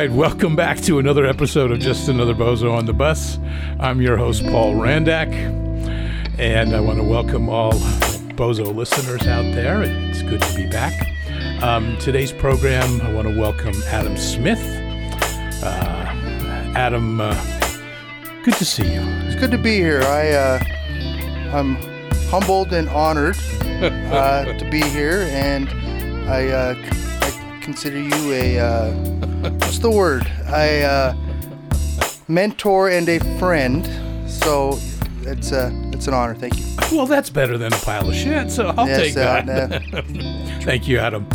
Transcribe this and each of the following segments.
Right, welcome back to another episode of Just Another Bozo on the Bus. I'm your host, Paul Randak, and I want to welcome all Bozo listeners out there. It's good to be back. Um, today's program, I want to welcome Adam Smith. Uh, Adam, uh, good to see you. It's good to be here. I, uh, I'm humbled and honored uh, to be here, and I, uh, I consider you a uh, what's the word? I uh, mentor and a friend. So it's uh, it's an honor. Thank you. Well, that's better than a pile of shit, so I'll Yes, take uh, that. Thank you, Adam.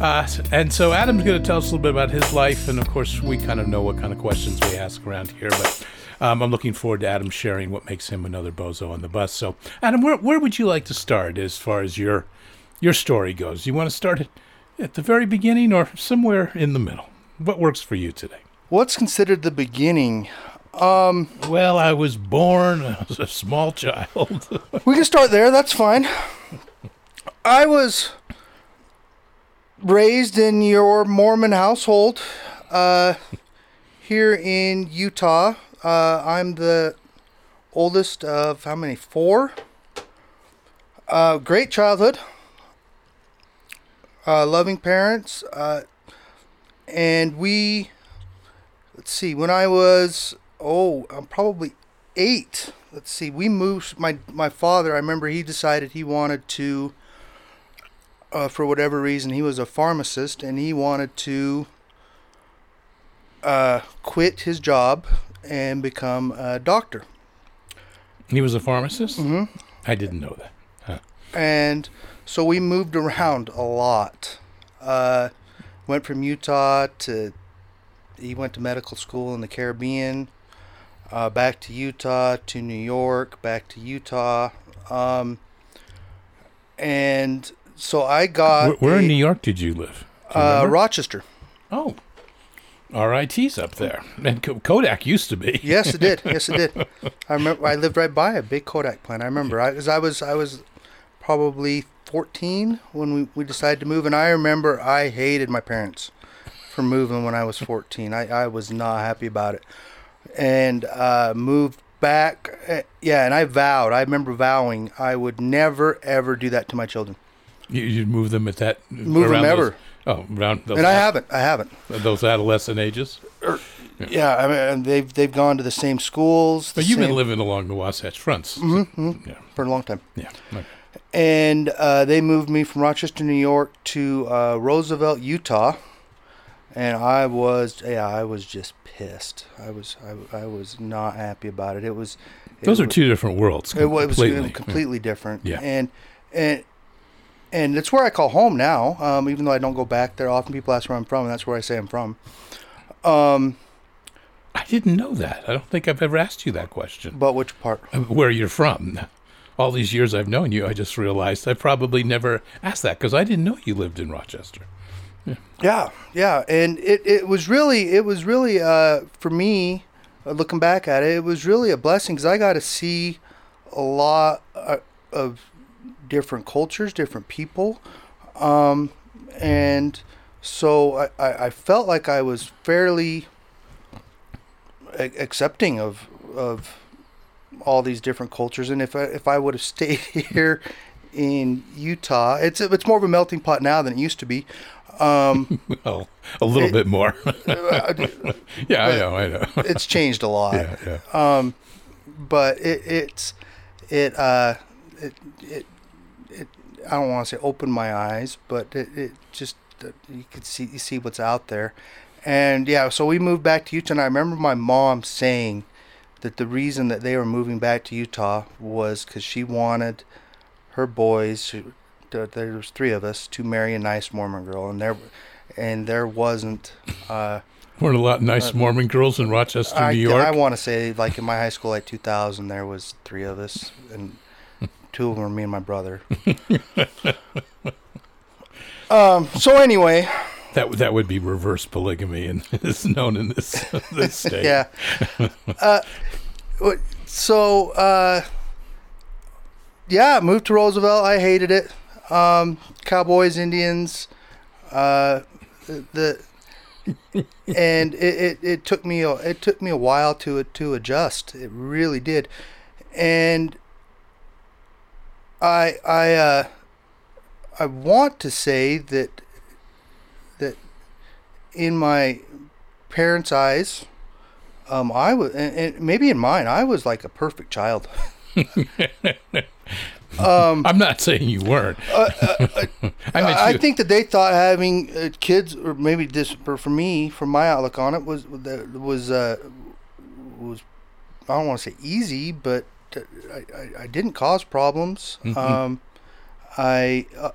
Uh, and so Adam's going to tell us a little bit about his life, and of course, we kind of know what kind of questions we ask around here. But um, I'm looking forward to Adam sharing what makes him another bozo on the bus. So, Adam, where where would you like to start as far as your your story goes? You want to start at, at the very beginning or somewhere in the middle? What works for you today? What's considered the beginning? Um, Well, I was born as a small child. we can start there. That's fine. I was raised in your Mormon household uh, here in Utah. Uh, I'm the oldest of how many? Four. Uh, great childhood. Uh, loving parents. Uh, and we, let's see, when I was, oh, I'm probably eight. Let's see, we moved. My my father, I remember he decided he wanted to, uh, for whatever reason, he was a pharmacist and he wanted to uh, quit his job and become a doctor. he was a pharmacist. Mm-hmm. I didn't know that. Huh. and so we moved around a lot. Uh, went from Utah to he went to medical school in the Caribbean, uh, back to Utah to New York, back to Utah, um, and so I got Where, where a- in New York did you live? You uh. Rochester. Oh, RIT's up there, and Kodak used to be. Yes, it did. Yes, it did. I remember I lived right by a big Kodak plant. I remember. I, 'cause I was I was probably 14 when we, we decided to move, and I remember I hated my parents for moving when I was 14. I, I was not happy about it, and uh, moved back. eh, Yeah, and I vowed. I remember vowing I would never ever do that to my children. You, you'd move them at that. Move them around those- ever. oh, around those, And I haven't. I haven't. those adolescent ages. Yeah, I mean, they've they've gone to the same schools. But you've been living along the Wasatch fronts. Mm-hmm, Yeah, for a long time. yeah. Okay. And uh, they moved me from Rochester, New York, to uh, Roosevelt, Utah, and I was yeah, I was just pissed. I was I, I was not happy about it. It was it Those are wa- two different worlds. It was completely. completely, different. Yeah. and and and it's where I call home now. Um, even though I don't go back there often, people ask where I'm from, and that's where I say I'm from. Um, I didn't know that. I don't think I've ever asked you that question. but which part? Uh, Where you're from? All these years I've known you, I just realized I probably never asked that because I didn't know you lived in Rochester. Yeah, yeah, and it, it was really it was really uh, for me uh, looking back at it, it was really a blessing because I got to see a lot uh, of different cultures, different people, um, and so I, I felt like I was fairly accepting of of all these different cultures. And if I, if I would have stayed here in Utah, it's it's more of a melting pot now than it used to be. Um, Well, a little It- bit more. uh, yeah, I know, I know. it's changed a lot. yeah, yeah. Um, but it, it's it uh it it it I don't want to say opened my eyes, but it, it just you could see you see what's out there, and yeah. So we moved back to Utah, and I remember my mom saying that the reason that they were moving back to Utah was because she wanted her boys. There there was three of us to marry a nice Mormon girl, and there, and there wasn't. Uh, Weren't a lot of nice Mormon girls in Rochester, I, New York. I want to say, like in my high school, like 2000, there was three of us, and two of them were me and my brother. um. So anyway, that that would be reverse polygamy, and is known in this this state. yeah. uh, so uh, yeah, moved to Roosevelt. I hated it. Um, Cowboys, Indians, uh, the and it, it, it took me a, it took me a while to to adjust. It really did, and I I uh, I want to say that that in my parents' eyes, um, I was and, and maybe in mine, I was like a perfect child. I'm not saying you weren't. I meant I you. think that they thought having uh, kids, or maybe this, or for me, from my outlook on it, was that was uh, was I don't want to say easy, but uh, I, I, I didn't cause problems. Mm-hmm. Um, I uh,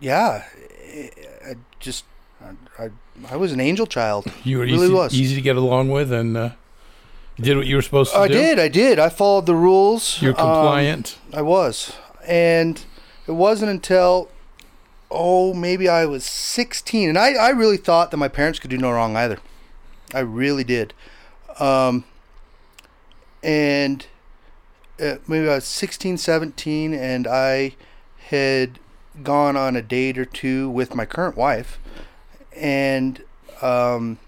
yeah, I I just I, I I was an angel child. you were really easy, was. easy to get along with, and uh, you did what you were supposed to I do. did, I did. I followed the rules. You're Um, compliant. I was. And it wasn't until, oh, maybe I was 16. And I, I really thought that my parents could do no wrong either. I really did. Um, and uh, maybe I was 16, 17, and I had gone on a date or two with my current wife. And um,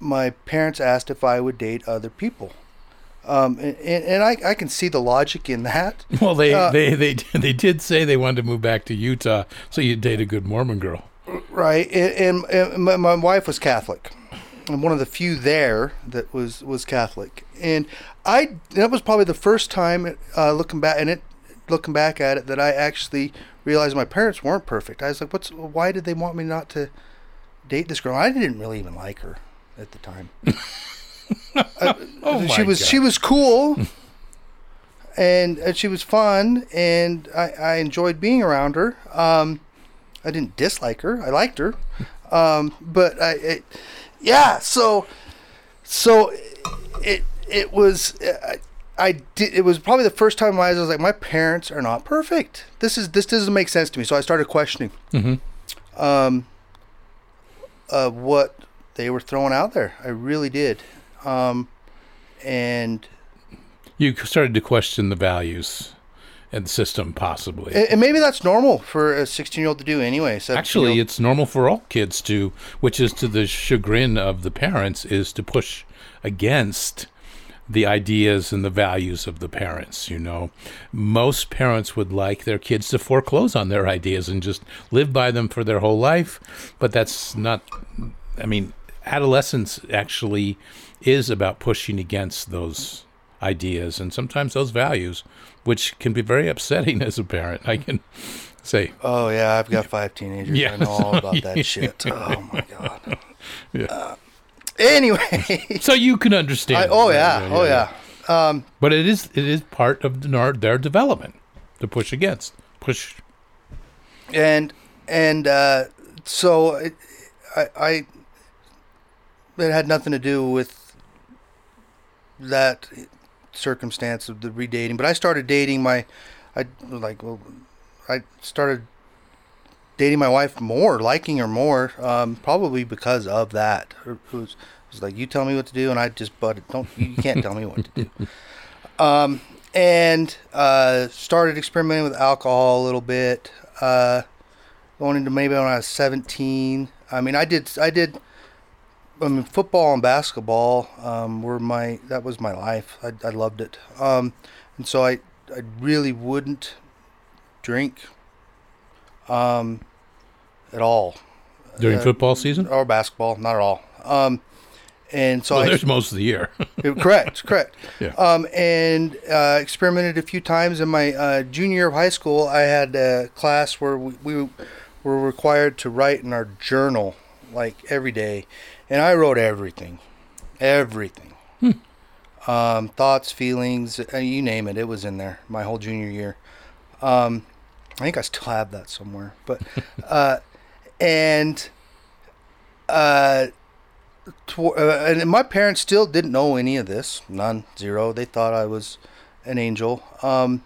my parents asked if I would date other people. Um, and, and I, I can see the logic in that. well, they, uh, they they they did say they wanted to move back to Utah, so you'd date a good Mormon girl. Right, and, and, and my, my wife was Catholic. I'm one of the few there that was was Catholic, and I that was probably the first time uh, looking back and it looking back at it that I actually realized my parents weren't perfect. I was like, what's why did they want me not to date this girl? I didn't really even like her at the time. Oh she was God. she was cool and, and she was fun and I, I enjoyed being around her um, i didn't dislike her i liked her um, but i it, yeah so so it it was I, I did it was probably the first time I was like my parents are not perfect this is this doesn't make sense to me so i started questioning Mm-hmm. um, uh, what they were throwing out there i really did um, and You started to question the values and the system, possibly. And and maybe that's normal for a 16 year old to do anyway. 17 Actually, it's normal for all kids to, which is to the chagrin of the parents, is to push against the ideas and the values of the parents. You know, most parents would like their kids to foreclose on their ideas and just live by them for their whole life, but that's not. I mean, adolescence actually is about pushing against those ideas and sometimes those values, which can be very upsetting as a parent. I can say. oh yeah, I've got five teenagers. Yeah, I know all about that shit. Oh my god. Yeah. Uh, anyway, So you can understand. I, oh yeah, oh yeah. Um, But it is it is part of the, their development to push against, push. and and uh, so it, I, I it had nothing to do with that circumstance of the redating. But I started dating my, I like well, I started dating my wife more, liking her more, um, probably because of that. It was, it was like you tell me what to do, and I just but don't you can't tell me what to do. Um, and uh, started experimenting with alcohol a little bit. Uh, going into maybe when I was 17. I mean, I did I did. I mean, football and basketball um, were my that was my life. I, I loved it, um, and so I I really wouldn't drink um, at all During Uh, football season? or basketball, not at all. Um, and so Well, I there's most of the year. correct, correct. Yeah. Um, and uh, experimented a few times in my uh, junior year of high school. I had a class where we, we were required to write in our journal like every day, and I wrote everything, everything. Um, thoughts, feelings, uh, you name it, it was in there. My whole junior year. Um, I think I still have that somewhere, but uh, and uh, tw- uh, and my parents still didn't know any of this. None, zero. They thought I was an angel. Um,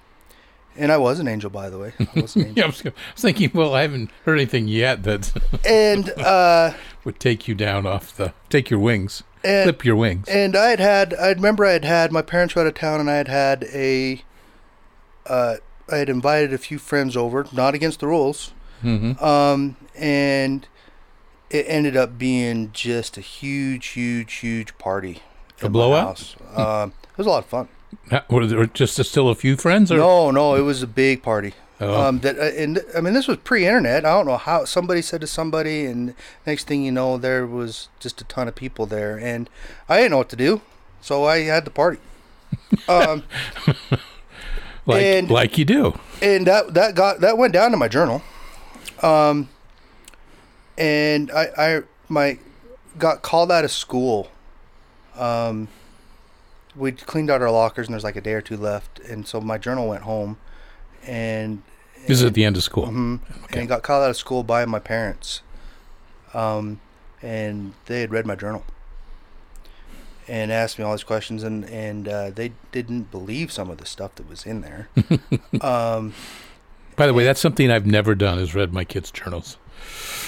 and I was an angel, by the way. I was an yeah, I was, I was thinking, well, I haven't heard anything yet that and uh, would take you down off the, take your wings, and clip your wings. and I had had. I remember I had had my parents were out of town, and I had had a. Uh, I had invited a few friends over, not against the rules. hmm Um, and it ended up being just a huge, huge, huge party. A blowout? house. Um, it was a lot of fun. Were there just still a few friends? Or? No, no, it was a big party. Oh. Um, that uh, and I mean, this was pre-internet. I don't know how somebody said to somebody, and next thing you know, there was just a ton of people there, and I didn't know what to do, so I had the party. um, like, and- like you do. and that that got that went down to my journal. Um, and I I my got called out of school. Um, we cleaned out our lockers, and there's like a day or two left, and so my journal went home, and This is at the end of school. Mm-hmm, Okay. and got called out of school by my parents. Um, and they had read my journal and asked me all these questions, and and uh, they didn't believe some of the stuff that was in there. um, By the way, that's something I've never done is read my kids' journals.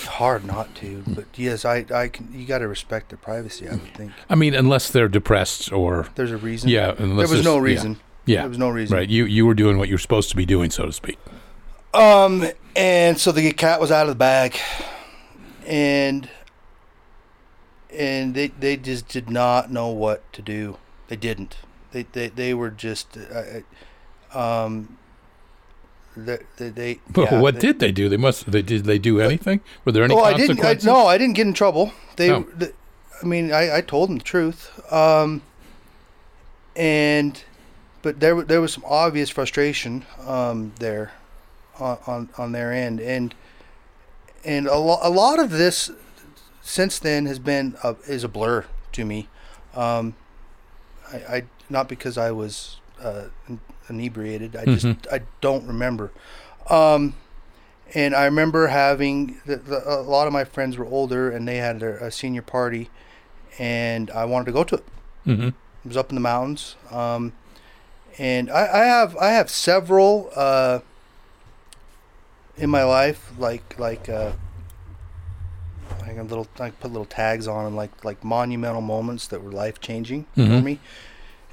Hard not to, but yes, I I can. You got to respect their privacy. I would think I mean, unless they're depressed or there's a reason. yeah, unless there was no there's- yeah. reason. Yeah, There was no reason. right. You you were doing what you're supposed to be doing, so to speak. Um, and so the cat was out of the bag, and and they they just did not know what to do. They didn't. They they they were just uh, uh, um. They they, yeah, what they- did they do? They must. They did they do anything? Were there any Oh, I didn't. I, consequences? no, I didn't get in trouble. They, Oh. the, I mean, I, I told them the truth. Um, and, but there there was some obvious frustration um, there, on, on on their end, and and a lot a lot of this since then has been a, is a blur to me. Um, I, I not because I was uh, inebriated. I just Mhm. I don't remember. Um, and I remember having the, the, a lot of my friends were older and they had a, a senior party, and I wanted to go to it. hmm It was up in the mountains, um, and I, I have I have several uh, in my life like like uh, like a little I put little tags on them like like monumental moments that were life changing for Mhm. me,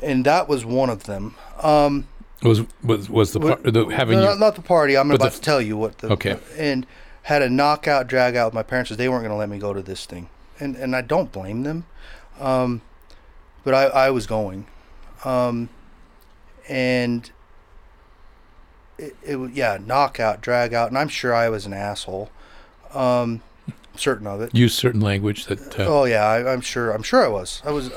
and that was one of them. Um, Was was was the, part, the having no, you, not, not the party. I'm about the- to tell you what the Okay. and had a knockout drag out with my parents. They weren't going to let me go to this thing, and and I don't blame them, um, but I I was going, um, and it, it was yeah knockout drag out, and I'm sure I was an asshole, um, certain of it. use certain language that uh, Oh yeah, I, I'm sure. I'm sure I was. I was,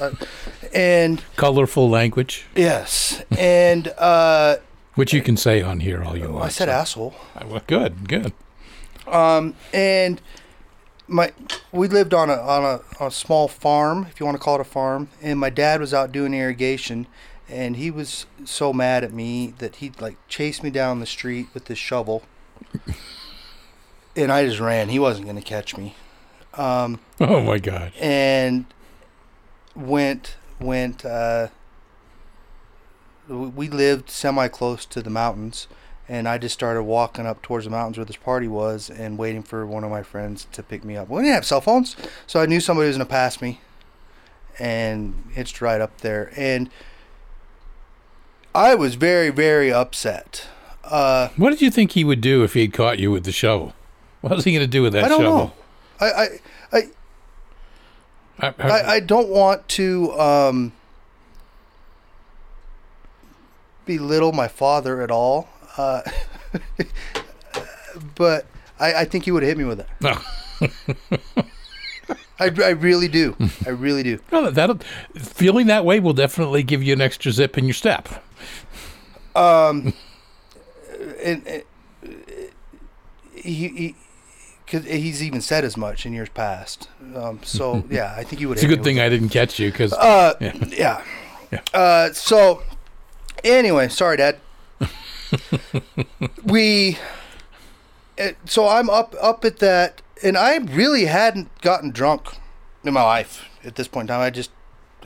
and colorful language, yes, and uh, which you can say on here all you want. I said so- asshole. Well, good, good. Um, and my we lived on a on a, on a small farm, if you want to call it a farm, and my dad was out doing irrigation, and he was so mad at me that he like chased me down the street with this shovel, and I just ran. He wasn't gonna catch me, um, Oh my God. and went went. Uh, we lived semi close to the mountains and I just started walking up towards the mountains where this party was and waiting for one of my friends to pick me up. We didn't have cell phones, so I knew somebody was going to pass me and hitched right up there. And I was very, very upset. Uh, What did you think he would do if he had caught you with the shovel? What was he going to do with that I don't shovel? know. I, I, I, I, don't want to um, belittle my father at all, uh, but I, I think he would have hit me with it. No. I, I really do. I really do. Well, that'll feeling that way will definitely give you an extra zip in your step. Um, and, and he, he cause he's even said as much in years past. Um, so yeah, I think he would. It's a good thing I didn't catch you because Uh, Yeah. yeah. Yeah. Uh, so anyway, sorry, Dad. we. It, so I'm up up at that, and I really hadn't gotten drunk in my life at this point in time. I just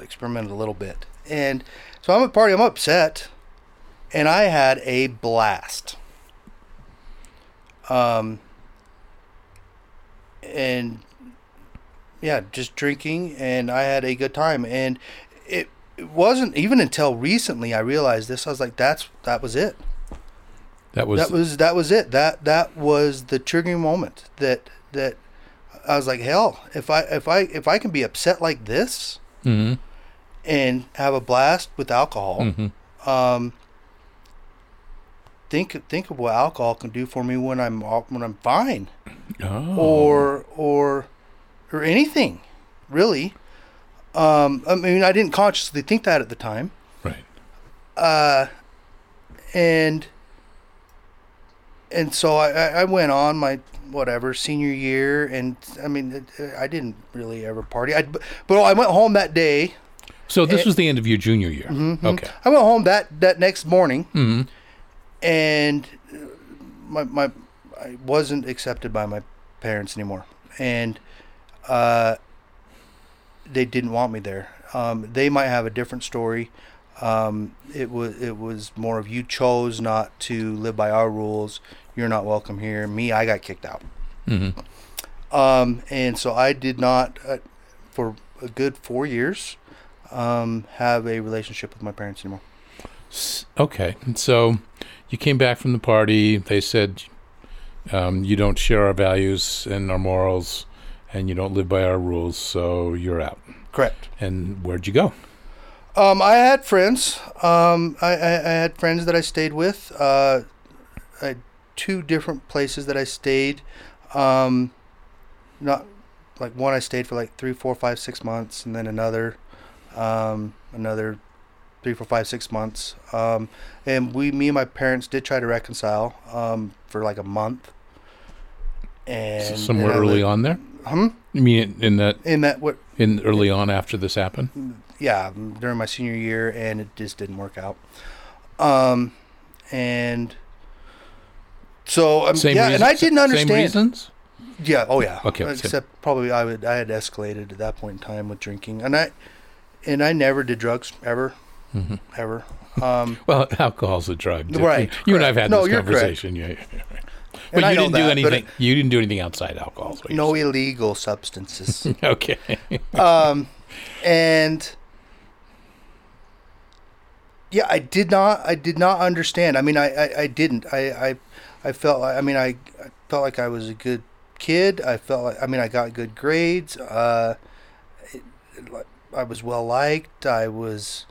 experimented a little bit, and so I'm at a party. I'm upset, and I had a blast. Um. And yeah, just drinking, and I had a good time. And it, it wasn't even until recently I realized this. I was like, "That's that was it. that was, that was that was it. That that was the triggering moment. That that I was like, hell, if I if I if I can be upset like this hmm and have a blast with alcohol, hmm um, think think of what alcohol can do for me when I'm when I'm fine, Oh. or or or anything, really. Um, I mean, I didn't consciously think that at the time, right. uh, and and so I, I went on my whatever senior year, and I mean, I didn't really ever party. I but I went home that day. So this Eh, was the end of your junior year. Mhm. Okay. I went home that that next morning. hmm and my my I wasn't accepted by my parents anymore, and uh, they didn't want me there. Um, they might have a different story. Um, it was it was more of you chose not to live by our rules. You're not welcome here. Me, I got kicked out. hmm Um, and so I did not, uh, for a good four years, um, have a relationship with my parents anymore. Okay. So you came back from the party. They said um, you don't share our values and our morals, and you don't live by our rules, so you're out. Correct. And where'd you go? Um, I had friends. Um, I, I, I had friends that I stayed with. Uh, I had two different places that I stayed. Um, not like one I stayed for like three, four, five, six months, and then another, um, another three, four, five, six months. Um, and we, me and my parents did try to reconcile um, for like a month. And Somewhere and early lived- on there. Hmm? You mean in that In that what? in early on after this happened? yeah, during my senior year, and it just didn't work out. Um, and so um, Same yeah, reason- and I didn't understand. Same reasons. Yeah, oh yeah. Okay, except probably I would I had escalated at that point in time with drinking, and I and I never did drugs ever, hmm ever. Um, Well, alcohol's a drug. too. Right, You and I've had No, this conversation. Yeah, yeah, yeah, right. and But I you didn't do that, but anything. you didn't do anything outside alcohol. no illegal substances. Okay. um, and yeah, I did not. I did not understand. I mean, I, I, I didn't. I, I, I felt. I mean, I, I felt like I was a good kid. I felt like. I mean, I got good grades. Uh, it, it, I was well liked. I was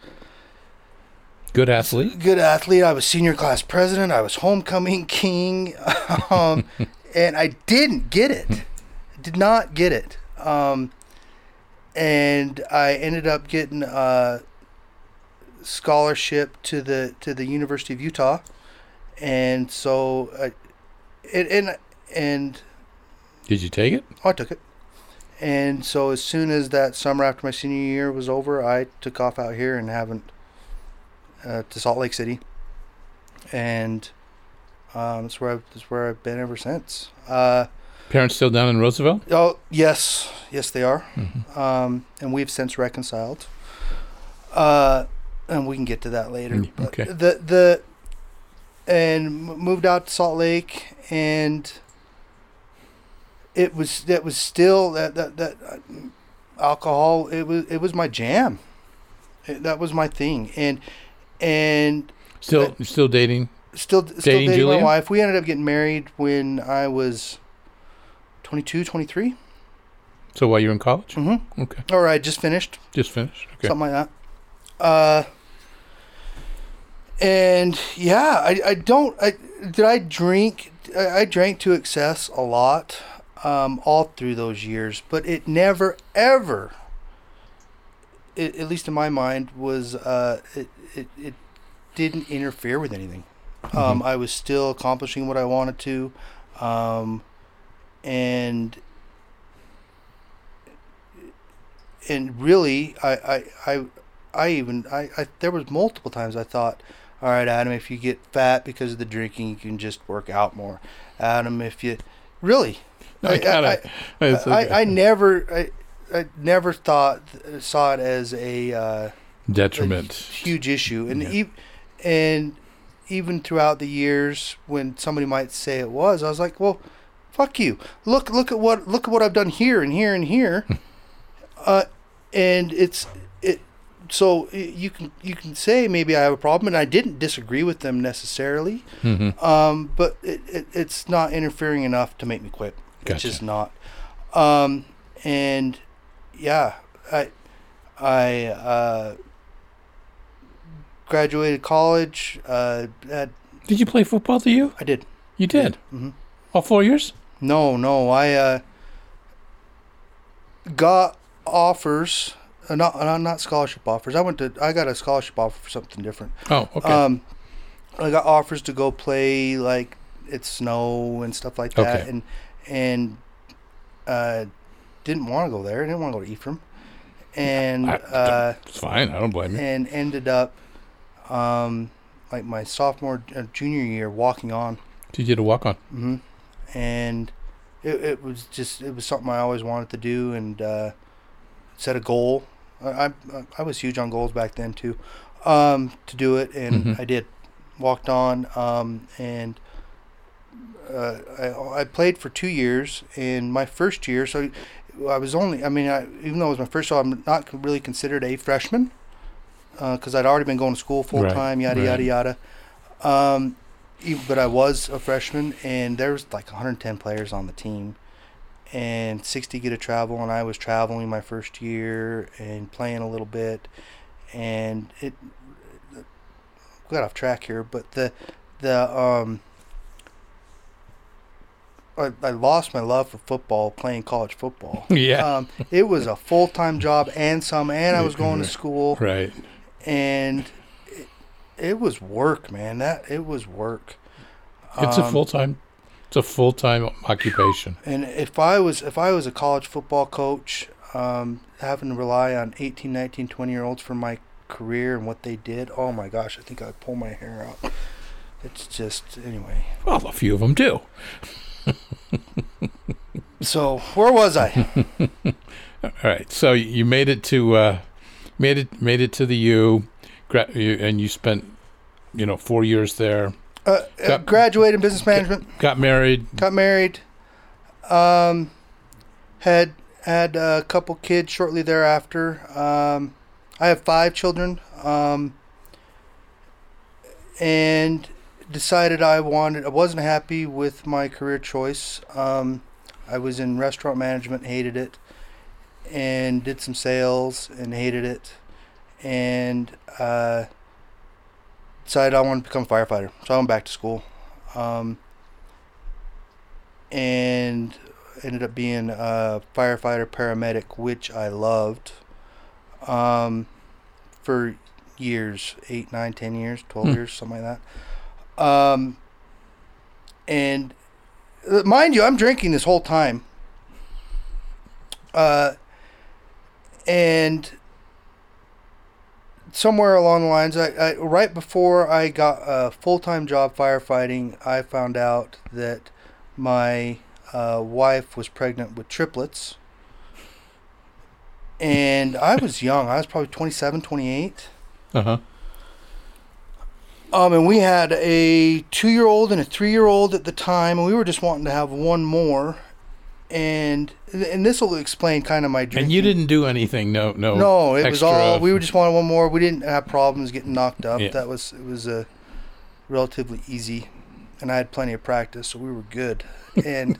Good athlete. good athlete. I was senior class president. I was homecoming king. um, and I didn't get it. Did not get it. Um, and I ended up getting a scholarship to the to the University of Utah, and so I, and and and Did you take it? Oh, I took it. And so as soon as that summer after my senior year was over, I took off out here and haven't uh, to Salt Lake City, and um, that's where I've that's where I've been ever since. Uh, Parents still down in Roosevelt? oh yes, yes they are, Mhm. um, and we've since reconciled. Uh, and we can get to that later. Mm, okay. The the and moved out to Salt Lake and it was that was still that that that uh, alcohol it was it was my jam It- that was my thing and and Still, still dating? still still Dating my wife we ended up getting married when i was 22 23 So while you're in college? mm-hmm. Okay. All right, just finished Just finished? Okay. something like that uh and yeah i i don't i did i drink i, I drank to excess a lot um all through those years but it never ever it, at least in my mind was uh it it, it didn't interfere with anything um Mhm. i was still accomplishing what i wanted to um and and really I I I, I even I, I there was multiple times I thought all right Adam if you get fat because of the drinking you can just work out more Adam if you really I I- got I- it. Okay. I, I never I, I never thought saw it as a, uh, a Detriment. huge issue and Yeah. ev- and even throughout the years when somebody might say it was I was like well fuck you look look at what look at what I've done here and here and here uh, and it's it so you can you can say maybe I have a problem and I didn't disagree with them necessarily hmm um, but it, it, it's not interfering enough to make me quit it's Gotcha. just not Um, and yeah, I I uh, graduated college. Uh, at, Did you play football? To you? I did. You did. hmm All four years? No, no, I uh, got offers. Uh, not uh, not scholarship offers. I went to. I got a scholarship offer for something different. Oh, okay. Um, I got offers to go play like it's Snow and stuff like that, Okay. and and uh, didn't want to go there. I didn't want to go to Ephraim, and I- uh, it's fine. I don't blame you. and ended up um, like my sophomore uh, junior year walking on, Did you get a walk on? Mm-hmm. and it, it was just it was something I always wanted to do and uh, set a goal. I, I I was huge on goals back then too, um, to do it, and Mhm. I did. Walked on, um, and uh, I, I played for two years. in my first year, so I was only. I mean, I, even though it was my first year, I'm not really considered a freshman because I'd already been going to school full Right, time. Yada right. yada yada. Um, but I was a freshman, and there was like 110 players on the team, and 60 get to travel, and I was traveling my first year and playing a little bit, and it got off track here, but the the um. I, I lost my love for football playing college football. Yeah. Um, it was a full time job and some, and I was going to school right. And it, it was work, man. That it was work. It's a Um, full time. It's a full time occupation. And if I was if I was a college football coach, um, having to rely on 18, 19, 20 year olds for my career and what they did, oh my gosh, I think I'd pull my hair out. It's just anyway. Well, a few of them do. So where was I? All right. So you made it to uh, made it made it to the U, gra- you, and you spent you know four years there. Uh, uh, Got- graduated in business management. Got married. got married um had had a couple kids shortly thereafter um i have five children um and decided i wanted i wasn't happy with my career choice um i was in restaurant management hated it and did some sales and hated it and uh decided i wanted to become a firefighter so i went back to school um and ended up being a firefighter paramedic, which I loved um, for years eight, nine, ten years, 12 Hmm. years, something like that. Um, and uh, mind you, I'm drinking this whole time. Uh, and somewhere along the lines, I, I right before I got a full time job firefighting, I found out that my uh, wife was pregnant with triplets. And I was young. I was probably 27, 28. Uh huh. Um, and we had a two year old and a three year old at the time, and we were just wanting to have one more. And and this will explain kind of my drinking. And you didn't do anything. No. No. No, it was all we just wanted one more. We didn't have problems getting knocked up. Yeah. That was it was a relatively easy, and I had plenty of practice, so we were good. And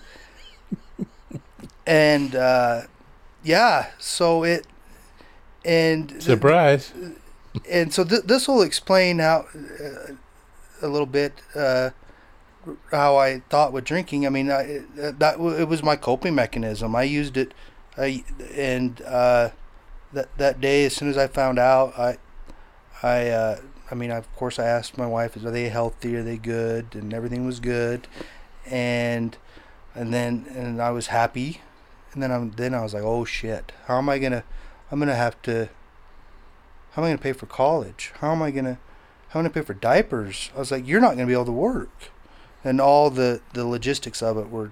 and uh, yeah, so it and surprise. and so th- this will explain how uh, a little bit uh, how I thought with drinking. I mean, I, that it was my coping mechanism. I used it, I, and uh, that that day, as soon as I found out, I, I, uh, I mean, of course, I asked my wife, "Are they healthy? Are they good?" And everything was good, and and then and I was happy, and then I'm then I was like, "Oh shit! How am I gonna? I'm gonna have to." how am I to pay for college? How am I to, how am I to pay for diapers? I was like, you're not to be able to work. And all the, the logistics of it were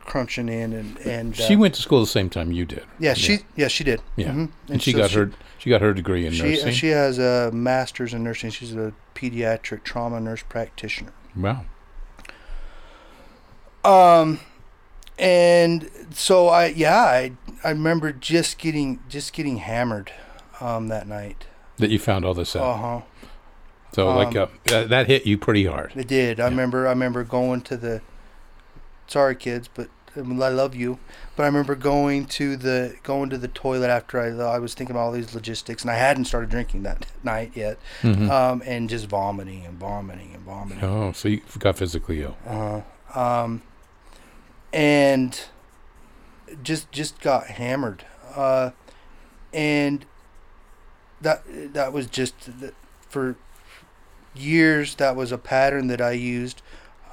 crunching in and, and, uh, She went to school the same time you did. yeah, she, yeah, she did. Yeah. Mhm. And, she so got her. She got her degree in she, nursing. she has a master's in nursing. She's a pediatric trauma nurse practitioner. wow. Um, and so I, yeah, I, I remember just getting, just getting hammered, um, that night. That you found all this out. Uh huh. So like um, uh, that, hit you pretty hard. It did. I Yeah. remember. I remember going to the. Sorry, kids, but I, mean, I love you, but I remember going to the going to the toilet after I I was thinking about all these logistics, and I hadn't started drinking that night yet, Mhm. um, and just vomiting and vomiting and vomiting. oh, so you got physically ill. Uh, um, and just just got hammered. Uh, and that that was just for years. That was a pattern that I used,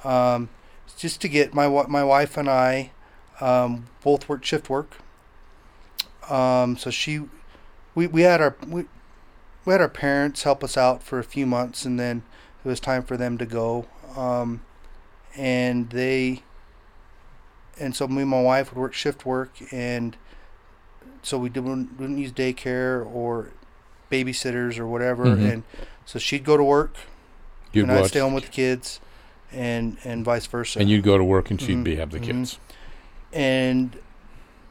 um, just to get my my wife and I um, both worked shift work. Um, so she, we we had our we, we had our parents help us out for a few months, and then it was time for them to go. Um, and they and so me and my wife would work shift work and so we didn't, didn't use daycare or babysitters or whatever Mhm. and so she'd go to work You'd and I'd stay home with the kids and and vice versa and you'd go to work, and she'd Mhm, be have the mhm. kids. and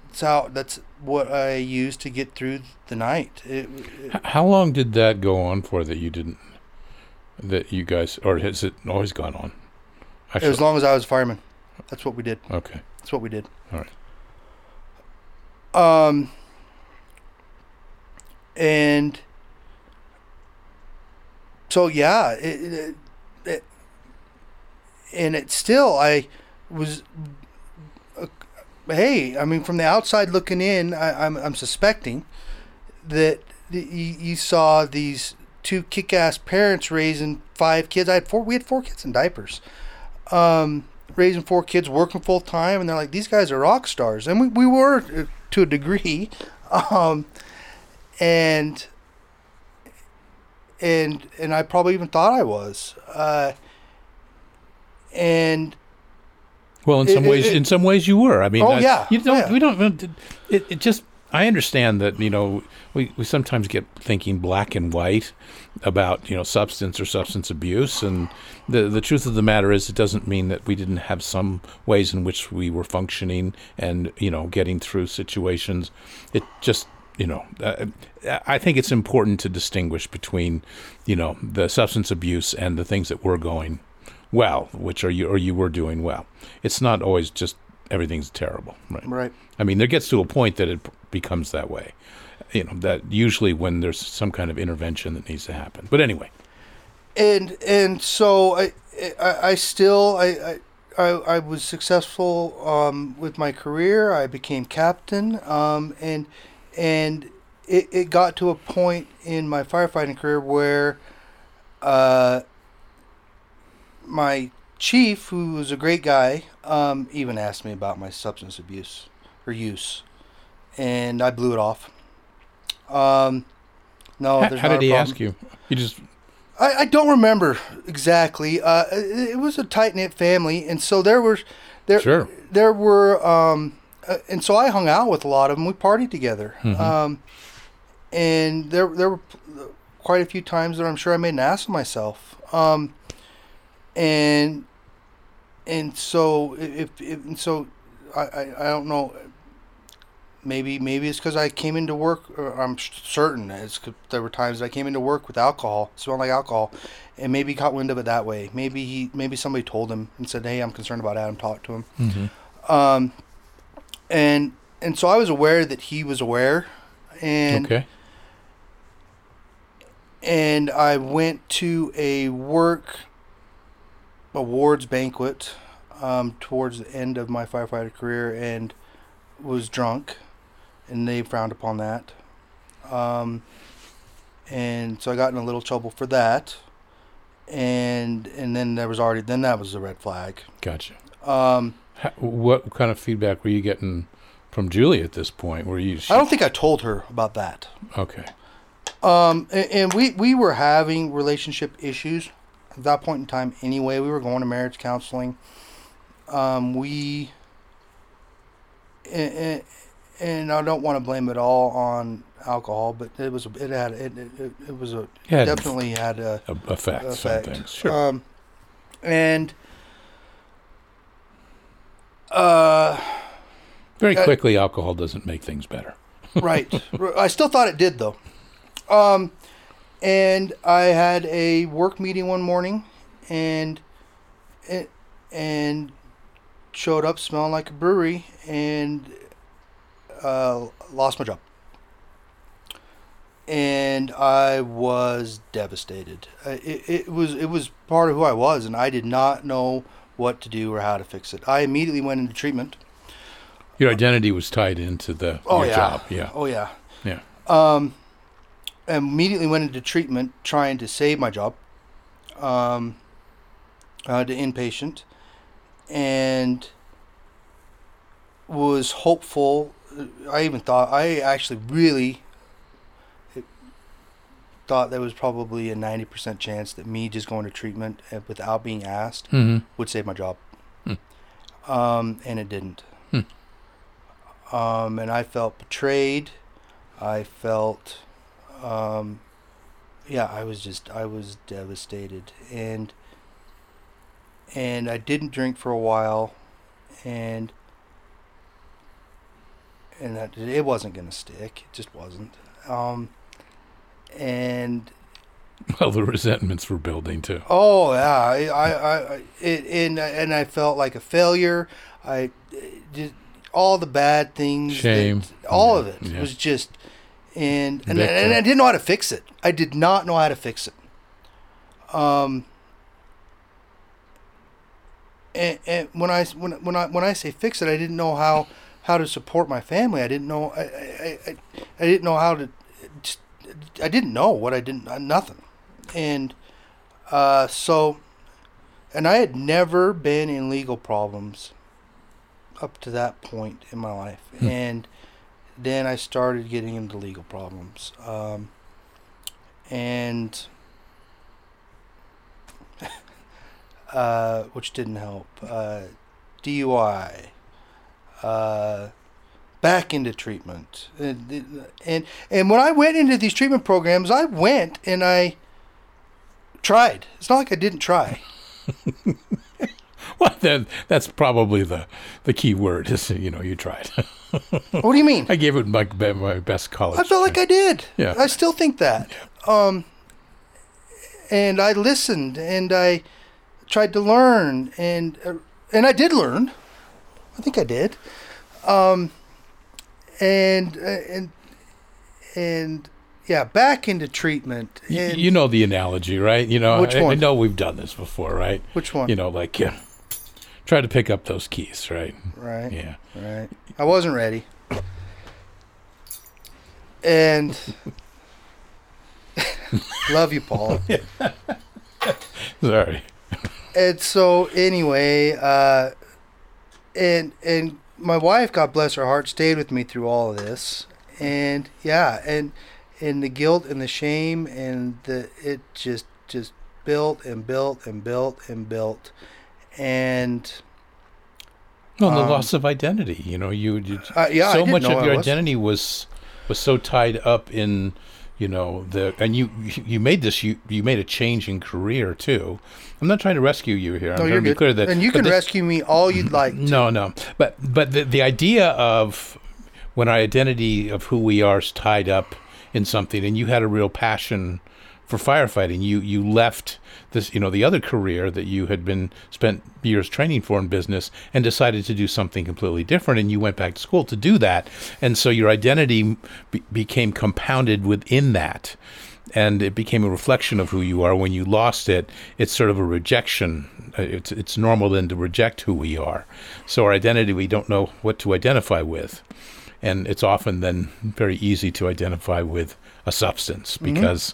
that's how that's what I used to get through the night it, it- How long did that go on for that you didn't, that you guys, or has it always gone on? Actually, as long as I was a fireman that's what we did okay. That's what we did. All right. Um, and so yeah, it, it, it, and it still I was. Uh, hey, I mean, from the outside looking in, I, I'm I'm suspecting that you, you saw these two kick-ass parents raising five kids. I had four. We had four kids in diapers. Um, raising four kids, working full time, and they're like, these guys are rock stars, and we, we were uh, to a degree, um, and and and I probably even thought I was, uh, and Well, in some it- ways, it- in some ways, you were. I mean, Oh, I- yeah. You don't. Yeah. We don't. It, it just. I understand that you know we, we sometimes get thinking black and white about you know substance or substance abuse, and the the truth of the matter is it doesn't mean that we didn't have some ways in which we were functioning and you know getting through situations. It just you know uh, I think it's important to distinguish between you know the substance abuse and the things that were going well, which are you or you were doing well. It's not always just everything's terrible, right? right, I mean, there gets to a point that it becomes that way. You know, that usually when there's some kind of intervention that needs to happen. But anyway, and and so I I, I still I. I I, I was successful um, with my career. I became captain, um, and and it, it got to a point in my firefighting career where uh, my chief, who was a great guy, um, even asked me about my substance abuse or use, and I blew it off. Um, no, how, there's how did he problem. ask you? You just I, I don't remember exactly. Uh, it, it was a tight knit family, and so there were there Sure. there were um, uh, and so I hung out with a lot of them. We partied together, Mhm. um, and there there were quite a few times that I'm sure I made an ass of myself. Um, and and so if, if and so I, I, I don't know. Maybe maybe it's because I came into work. Or I'm certain it's there were times I came into work with alcohol, smelled like alcohol, and maybe caught wind of it that way. Maybe he maybe somebody told him and said, "Hey, I'm concerned about Adam. Talk to him." Um, and and so I was aware that he was aware, and okay. and I went to a work awards banquet um, towards the end of my firefighter career and was drunk, and they frowned upon that. Um, and so I got in a little trouble for that. And and then there was already then that was a red flag. Gotcha. Um, what kind of feedback were you getting from Julie at this point? Were you? I don't think I told her about that. Okay. Um, and, and we we were having relationship issues at that point in time. Anyway, we were going to marriage counseling. Um, we and, and I don't want to blame it all on alcohol, but it was it had it it, it was a Yeah, definitely had a a, effect. things. Sure. Um, and uh. Very uh, quickly, alcohol doesn't make things better. right. I still thought it did though. Um, and I had a work meeting one morning, and and, showed up smelling like a brewery and uh, lost my job. And I was devastated. Uh, It, it was it was part of who I was, and I did not know what to do or how to fix it. I immediately went into treatment. Your identity was tied into the Oh your yeah. job. Yeah. Oh yeah. Yeah. Um, immediately went into treatment trying to save my job. Um, uh, to inpatient, and was hopeful. I even thought I actually really thought there was probably a ninety percent chance that me just going to treatment uh, without being asked Mm-hmm. would save my job. Hmm. Um, and it didn't. Hmm. Um, and I felt betrayed. I felt, um, yeah, I was just, I was devastated. And, and I didn't drink for a while. And, and that it wasn't going to stick. It just wasn't. Um, and Well, the resentments were building too. Oh yeah, I, I, I it, and and I felt like a failure. I did all the bad things. that- Shame. all Yeah, of it yeah. was just, and and, and I didn't know how to fix it. I did not know how to fix it. Um. And, and when I when when I when I say fix it, I didn't know how how to support my family. I didn't know I I, I, I didn't know how to. I didn't know what I didn't nothing, and uh, so, and I had never been in legal problems up to that point in my life, Hmm. and then I started getting into legal problems, um, and uh, which didn't help. Uh, DUI, uh, back into treatment, and, and and when I went into these treatment programs, I went and I tried. It's not like I didn't try. Well, then that's probably the the key word. Is you know you tried. What do you mean? I gave it my my best college. I felt like I did. Yeah. I still think that. Um, and I listened and I tried to learn and uh, and I did learn. I think I did. Um, and uh, and and yeah, back into treatment. And you know the analogy, right? You know, Which I, I know we've done this before, right? which one? You know, like yeah, try to pick up those keys, right? right. Yeah. Right. I wasn't ready. And love you, Paul. Sorry. and so anyway, uh, and and my wife, God bless her heart, stayed with me through all of this, and yeah, and and the guilt and the shame and the it just just built and built and built and built, and Well, and the Um, loss of identity. You know, you, you uh, yeah, so much of your identity was was so tied up in you know the and you you made this you you made a change in career too. I'm not trying to rescue you here. I'm No, trying to be good. clear that and you can this- rescue me all you'd mm-hmm. like. No, no. But but the the idea of when our identity of who we are is tied up in something, and you had a real passion for firefighting. You you left this you know the other career that you had been spent years training for in business, and decided to do something completely different. And you went back to school to do that, and so your identity be- became compounded within that. And it became a reflection of who you are. When you lost it, it's sort of a rejection uh, it's it's normal then to reject who we are. So our identity we don't know what to identify with, and it's often then very easy to identify with a substance because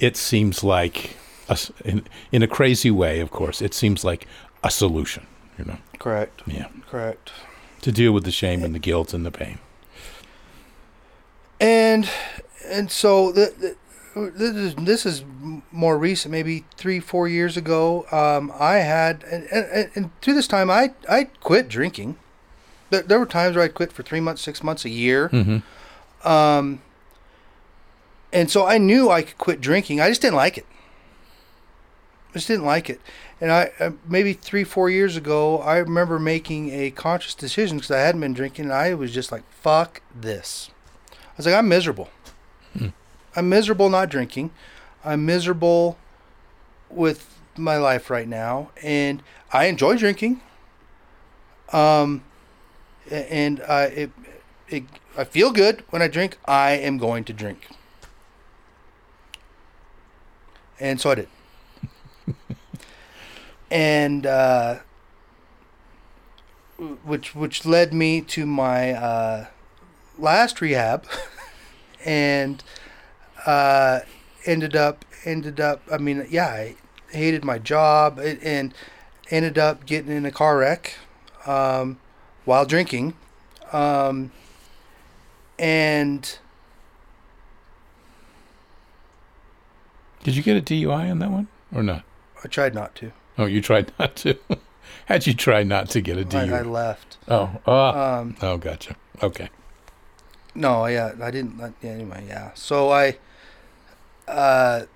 it seems like a in in a crazy way. Of course, it seems like a solution. You know, Correct. yeah, Correct. to deal with the shame and the guilt and the pain. and and so the, the, this is this is more recent, maybe three four years ago. Um, I had and, and, and through this time, I I quit drinking. There, there were times where I'd quit for three months, six months, a year. hmm Um, and so I knew I could quit drinking. I just didn't like it. I just didn't like it. And I uh, maybe three, four years ago, I remember making a conscious decision because I hadn't been drinking. And I was just like, "Fuck this." I was like, "I'm miserable. Hmm. I'm miserable not drinking. I'm miserable with my life right now, and I enjoy drinking. Um, and I it, it I feel good when I drink. I am going to drink. And so I did. and uh, which which led me to my uh, last rehab, and uh, ended up ended up. I mean, yeah, I hated my job and- ended up getting in a car wreck um, while drinking, um, and Did you get a DUI on that one or not? I tried not to. Oh, you tried not to. How'd you try not to get a DUI? I left. oh, oh, Um, oh, gotcha. Okay. No, yeah, I didn't. Yeah, anyway, yeah. So I, uh,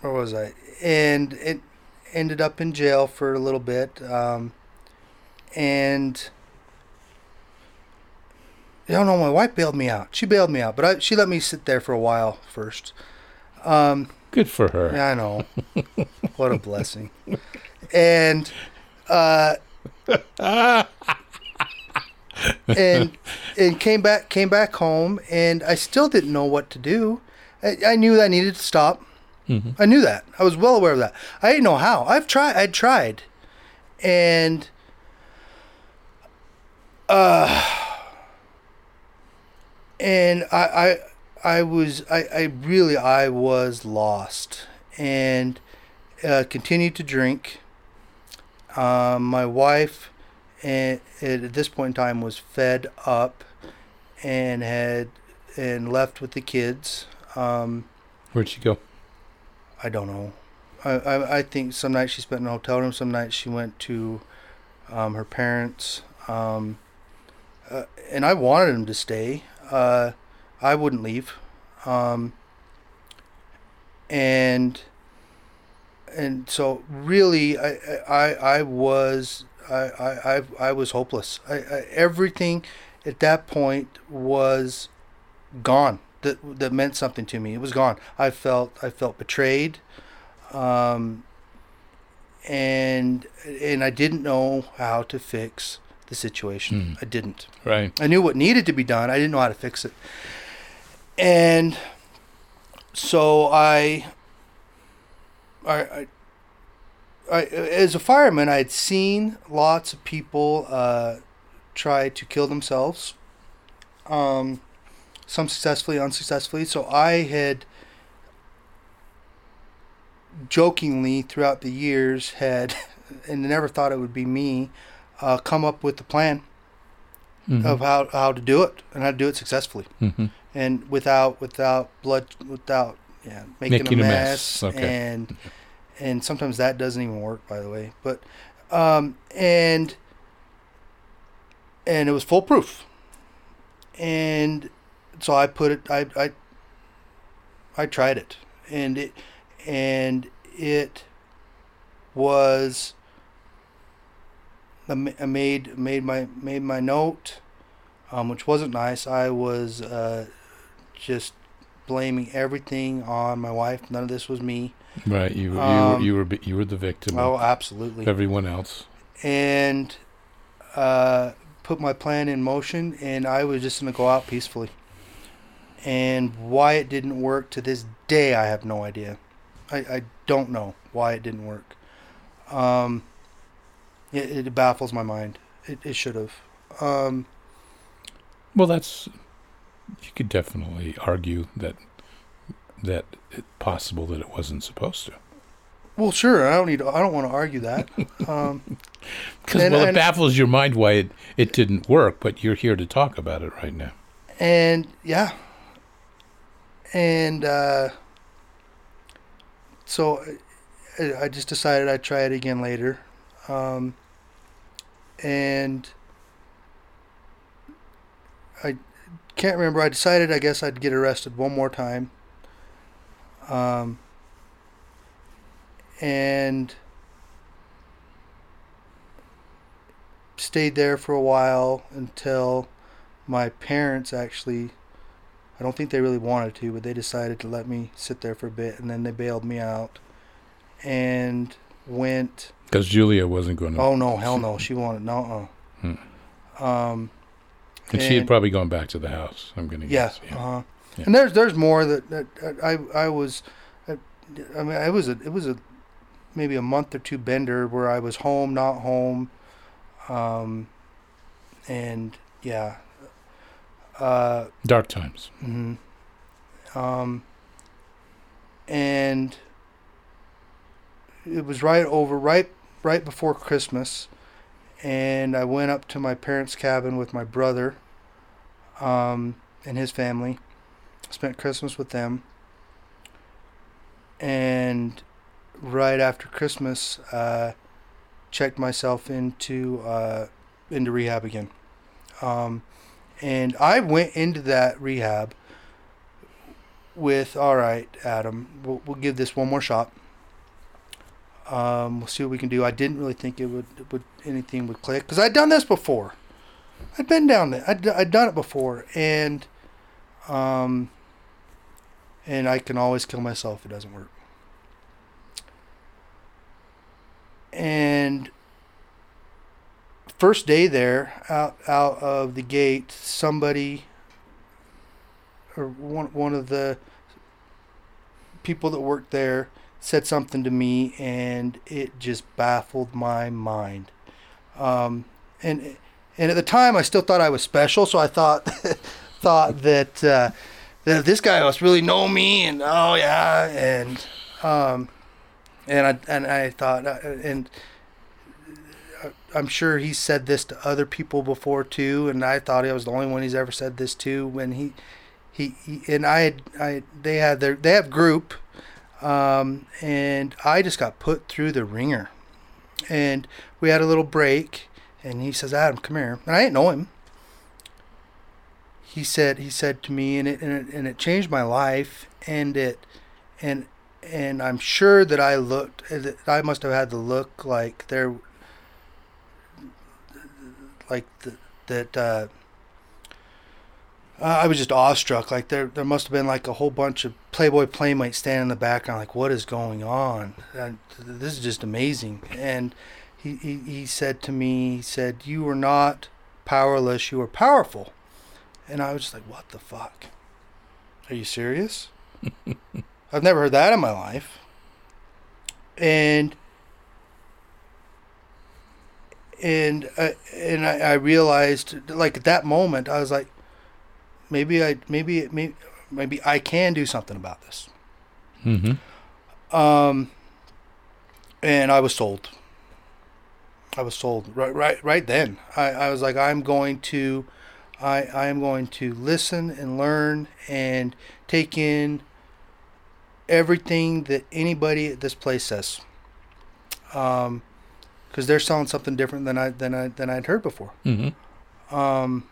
where was I? And it ended up in jail for a little bit. Um, and I don't know. My wife bailed me out. She bailed me out, but I, she let me sit there for a while first. Um, Good for her. yeah, I know. what a blessing. And uh and and came back came back home and I still didn't know what to do. I, I knew I needed to stop. Mhm. I knew that. I was well aware of that. I didn't know how. I've tried I'd tried. And uh and I I I was I, I really I was lost and uh, continued to drink. Um, my wife and at this point in time was fed up and had and left with the kids. Um, Where'd she go? I don't know. I, I, I think some nights she spent in a hotel room. Some nights she went to um, her parents. Um, uh, and I wanted him to stay. Uh, I wouldn't leave. Um, and and so really, I I, I was I, I, I, was hopeless. I, I, everything at that point was gone. That that meant something to me. It was gone. I felt I felt betrayed, um, and and I didn't know how to fix the situation. Hmm. I didn't. Right. I knew what needed to be done. I didn't know how to fix it. And so I, I, I, I as a fireman, I had seen lots of people uh, try to kill themselves. Um, some successfully, unsuccessfully. So I had jokingly throughout the years had, and never thought it would be me, uh, come up with the plan Mhm. of how, how to do it and how to do it successfully Mhm. and without without blood without yeah making, Making a a mess, mess, okay. and and sometimes that doesn't even work by the way but um and and it was foolproof and so I put it I I I tried it and it and it was I made made my made my note, um, which wasn't nice. I was uh, just blaming everything on my wife. None of this was me. Right. You you Um, were, you were you were the victim Oh, absolutely. everyone else. And uh, put my plan in motion, and I was just gonna go out peacefully. And why it didn't work to this day, I have no idea. I, I don't know why it didn't work. Um, it, it baffles my mind. It, it should have. Um, Well, that's you could definitely argue that that it's possible that it wasn't supposed to. well, sure. I don't need. I don't want to argue that. Um, Because well, it and- baffles your mind why it, it didn't work, but you're here to talk about it right now. and yeah. And uh, so I, I just decided I'd try it again later. Um, and I can't remember. I decided I guess I'd get arrested one more time. Um, and stayed there for a while until my parents actually I don't think they really wanted to, but they decided to let me sit there for a bit and then they bailed me out. And went. Because Julia wasn't going to. Oh no, hell no, she wanted no. Hmm. Um, and she had probably gone back to the house. I'm going to yeah, guess. uh-huh. Yeah. and there's there's more that, that, I I was, I, I mean it was a it was a maybe a month or two bender where I was home, not home, um, and yeah, uh, Dark times. hmm Um, and it was right over, right, right before Christmas, and I went up to my parents' cabin with my brother, um, and his family. Spent Christmas with them, and right after Christmas, uh, checked myself into uh, into rehab again. Um, and I went into that rehab with, all right, Adam, we'll, we'll give this one more shot. Um, we'll see what we can do. I didn't really think it would, would anything would click because I'd done this before. I'd been down there. I'd, I'd done it before, and um, and I can always kill myself if it doesn't work. And first day there, out out of the gate, somebody or one one of the people that worked there said something to me, and it just baffled my mind. Um, and and at the time, I still thought I was special, so I thought thought that uh, that this guy must really know me, and oh yeah, and um, and I and I thought uh, and. I'm sure he said this to other people before too, and I thought I was the only one he's ever said this to. When he, he, he and I I they had their they have group, um, and I just got put through the wringer, and we had a little break, and he says, "Adam, come here," and I didn't know him. He said he said to me, and it and it, and it changed my life, and it, and and I'm sure that I looked, I must have had the look like there like the, that uh, uh, I was just awestruck. Like there, there must have been like a whole bunch of Playboy playmates standing in the background. Like, what is going on? And this is just amazing. And he, he, he said to me, he said, "You are not powerless. You are powerful." And I was just like, "What the fuck? Are you serious?" I've never heard that in my life. And and uh, and I, I realized like at that moment I was like maybe I maybe maybe maybe I can do something about this Mm-hmm. um and I was sold I was sold right right right then I, I was like I'm going to I I am going to listen and learn and take in everything that anybody at this place says um because they're selling something different than I than I than I'd heard before. Mm-hmm. Um,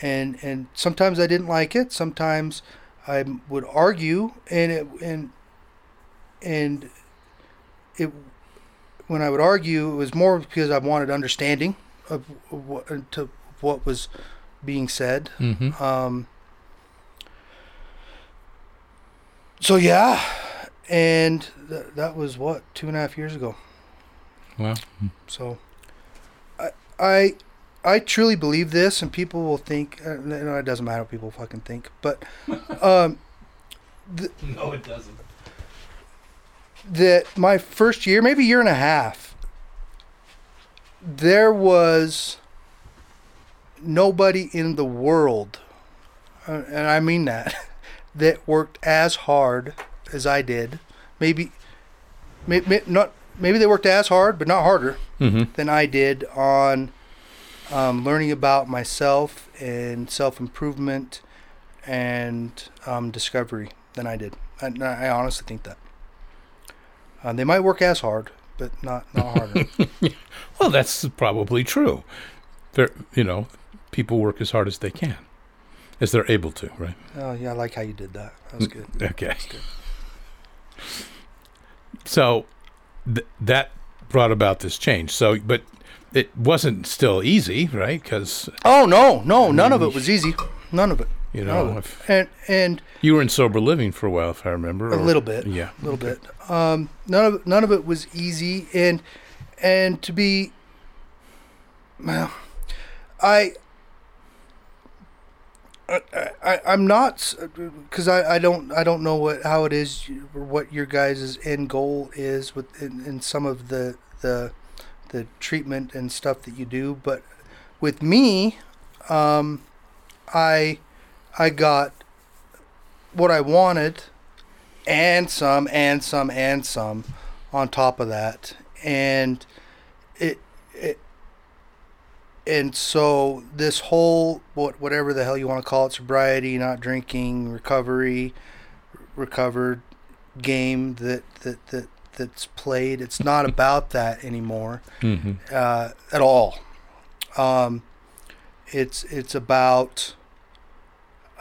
and and sometimes I didn't like it. Sometimes I would argue, and it and and it when I would argue, it was more because I wanted understanding of, what to what was being said. Mm-hmm. Um, so yeah, and th- that was what two and a half years ago. Well, So, I, I, I truly believe this, and people will think. Uh, no, it doesn't matter what people fucking think, but um, no, it doesn't. that my first year, maybe year and a half, there was nobody in the world, uh, and I mean that, that worked as hard as I did. Maybe, may, may, not. Maybe they worked as hard, but not harder. Mm-hmm. than I did on um, learning about myself and self improvement and um, discovery than I did. I, I honestly think that. Uh, they might work as hard, but not not harder. Well, that's probably true. They're, you know, people work as hard as they can, as they're able to, right? oh yeah, I like how you did that. That was good. Okay. good. So th- that brought about this change. So, but it wasn't still easy, right? Because Oh no, no, none of it was easy. None of it. You know, and and you were in sober living for a while, if I remember. a or- little bit. Yeah. a little bit. Um, none of none of it was easy, and and to be, well, I. I, I I'm not because I, I don't I don't know what how it is or what your guys' end goal is with in, in some of the the the treatment and stuff that you do but with me um I I got what I wanted and some and some and some on top of that. And it it and so this whole what whatever the hell you want to call it sobriety not drinking recovery recovered game that that, that that's played it's not about that anymore hmm uh, at all um, it's it's about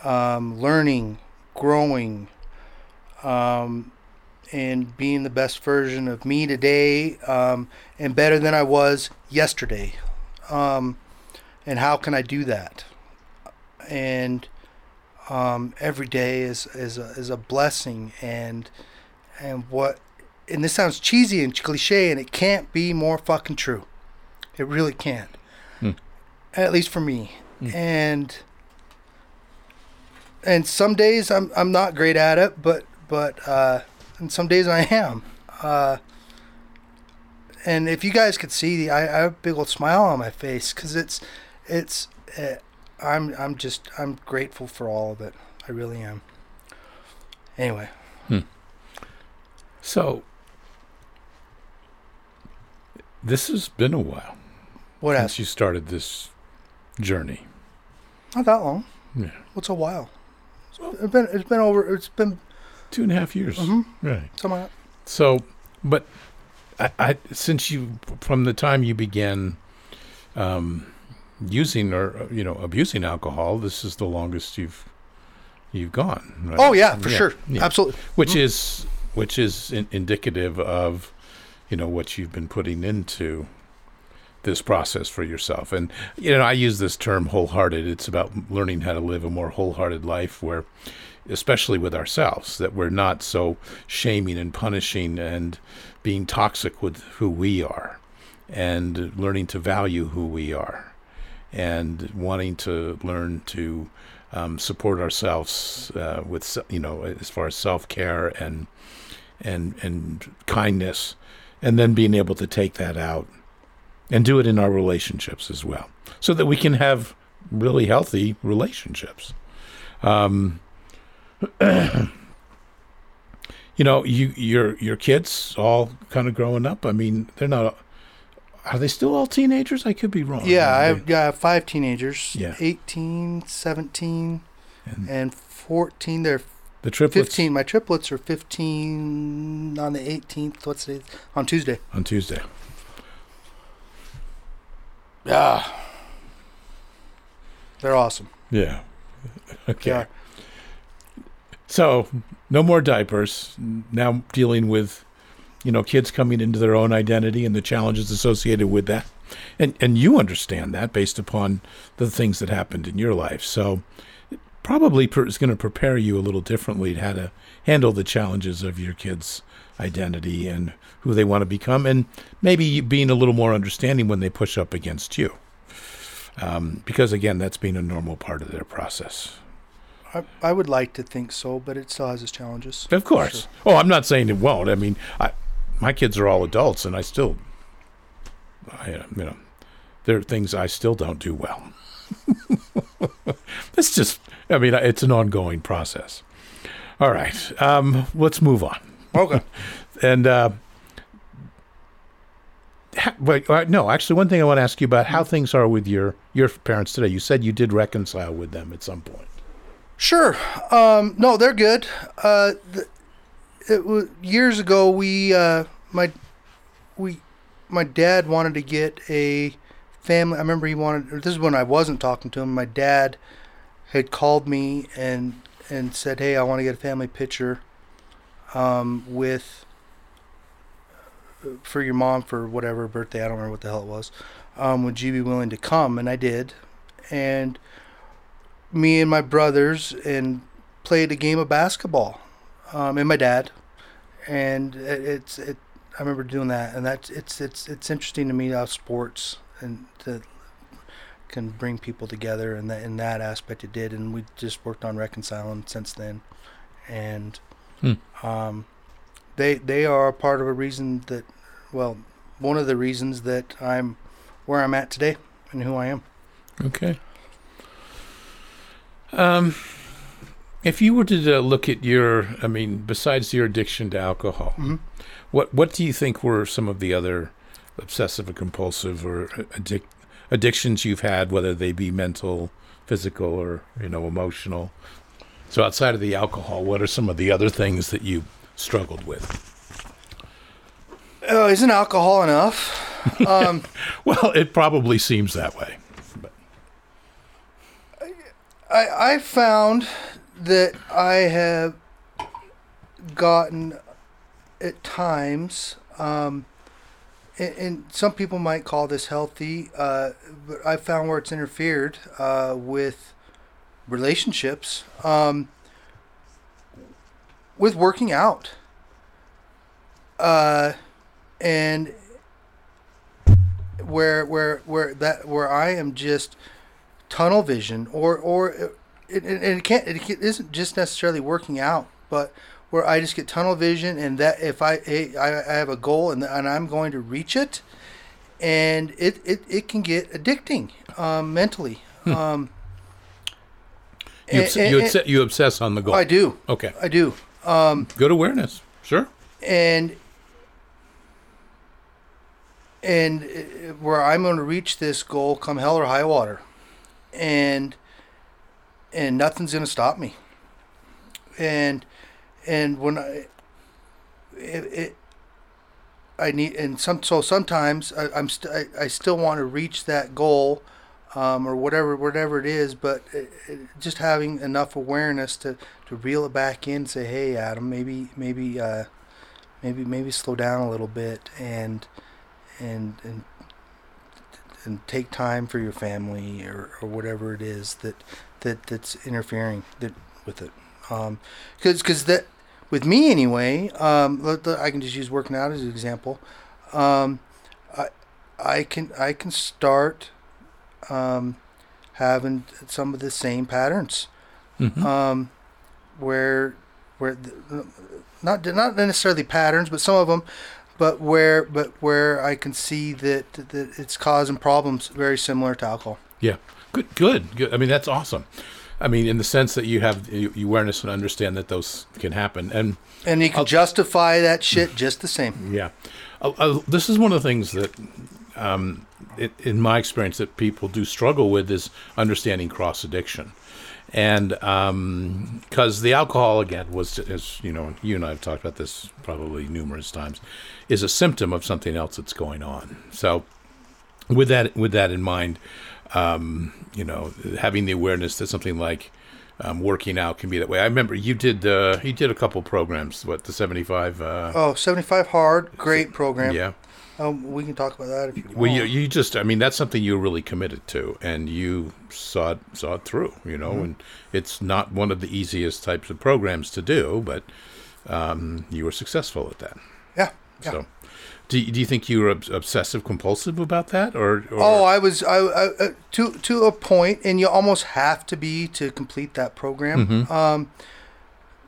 um, learning growing um, and being the best version of me today um, and better than I was yesterday. Um, and how can I do that? And um, every day is is a, is a blessing, and and what and this sounds cheesy and cliche, and it can't be more fucking true. It really can't. Hmm. At least for me, Hmm. and and some days I'm I'm not great at it, but but uh, and some days I am. Uh, and if you guys could see, I, I have a big old smile on my face because it's it's uh, I'm I'm just I'm grateful for all of it. I really am. Anyway, So this has been a while what since else? you started this journey. Not that long. Yeah. What's a while? It's been it's been over. It's been Two and a half years. Mhm. Right. something like So, but I, I since you from the time you began um, using or you know abusing alcohol, this is the longest you've you've gone. Right? Oh yeah, for sure, yeah. absolutely. Which is which is in, indicative of you know what you've been putting into this process for yourself. And you know, I use this term wholehearted. It's about learning how to live a more wholehearted life where especially with ourselves that we're not so shaming and punishing and being toxic with who we are and learning to value who we are and wanting to learn to um, support ourselves uh, with you know as far as self-care and and and kindness and then being able to take that out and do it in our relationships as well so that we can have really healthy relationships um, you know you your your kids all kind of growing up i mean they're not are they still all teenagers i could be wrong Yeah, I've yeah, five teenagers. Yeah. 18, 17, And- and 14. They're the triplets 15. My triplets are 15 on the 18th. What's the on Tuesday? on tuesday Yeah. They're awesome. yeah okay are. So, no more diapers. Now dealing with, you know, kids coming into their own identity and the challenges associated with that. And and you understand that based upon the things that happened in your life. So, probably per- is going to prepare you a little differently to how to handle the challenges of your kids' identity and who they want to become, and maybe being a little more understanding when they push up against you. Um, because again, that's been a normal part of their process. I, I would like to think so, but it still has its challenges. Of course. Sure. Oh, I'm not saying it won't. I mean, I, my kids are all adults, and I still, I, uh, you know, there are things I still don't do well. it's just, I mean, it's an ongoing process. All right, um, let's move on. Okay. And uh, ha- wait, no, actually, one thing I want to ask you about how things are with your your parents today. You said you did reconcile with them at some point. Sure. Um, no, they're good. Uh, th- it was years ago. We uh, my we my dad wanted to get a family. I remember he wanted. This is when I wasn't talking to him. My dad had called me and and said, "Hey, I want to get a family picture um, with for your mom for whatever birthday. I don't remember what the hell it was. Um, would you be willing to come?" And I did, and me and my brothers and played a game of basketball, um, and my dad, and it, it's it. I remember doing that, and that's it's it's it's interesting to me how sports and to can bring people together, and that in that aspect it did, and we just worked on reconciling since then, and Hmm. um, they they are a part of a reason that, well, one of the reasons that I'm where I'm at today and who I am. Okay. Um, if you were to uh, look at your, I mean, besides your addiction to alcohol, Mhm. what what do you think were some of the other obsessive or compulsive or addic- addictions you've had, whether they be mental, physical, or you know, emotional? So outside of the alcohol, what are some of the other things that you struggled with? Uh, isn't alcohol enough? Um, Well, it probably seems that way. But. I I found that I have gotten at times, um, and, and some people might call this healthy, uh, but I found where it's interfered uh, with relationships, um, with working out, uh, and where where where that where I am just tunnel vision or or it, it, it can't it isn't just necessarily working out but where I just get tunnel vision and that if I I, I have a goal and, and I'm going to reach it and it, it, it can get addicting um, mentally um, You, obs- and- you, obs- you obsess on the goal. I do Okay. I do um, Good awareness. Sure. and and uh, where I'm going to reach this goal come hell or high water and and nothing's going to stop me and and when I it, it I need and some so sometimes I, I'm st- I, I still want to reach that goal um, or whatever whatever it is but it, it, just having enough awareness to to reel it back in and say hey Adam maybe maybe uh, maybe maybe slow down a little bit and and and and take time for your family or, or whatever it is that that that's interfering that with it. Um because because that with me anyway um the, i can just use working out as an example um i i can i can start um having some of the same patterns Mhm. um, where where the, not not necessarily patterns, but some of them, but where but where I can see that that it's causing problems very similar to alcohol. Yeah. Good, good, good. I mean, that's awesome. I mean, in the sense that you have the awareness and understand that those can happen. And And you can I'll- justify that shit just the same. yeah, uh, uh, this is one of the things that, um, it, in my experience, that people do struggle with is understanding cross addiction. And because the alcohol, again, was, as you know, you and I have talked about this probably numerous times, is a symptom of something else that's going on. So, with that with that in mind, um, you know, having the awareness that something like um, working out can be that way. I remember you did uh, you did a couple programs. What the seventy five? Uh, Oh, 75 hard, great program. yeah. Um, we can talk about that if you want. Well, you, you just, I mean, that's something you're really committed to, and you saw it, saw it through, you know, and it's not one of the easiest types of programs to do, but um, you were successful at that. yeah. Yeah. So, do you, do you think you were obsessive compulsive about that, or, or Oh, I was I, I uh, to to a point, and you almost have to be to complete that program. Mhm. Um,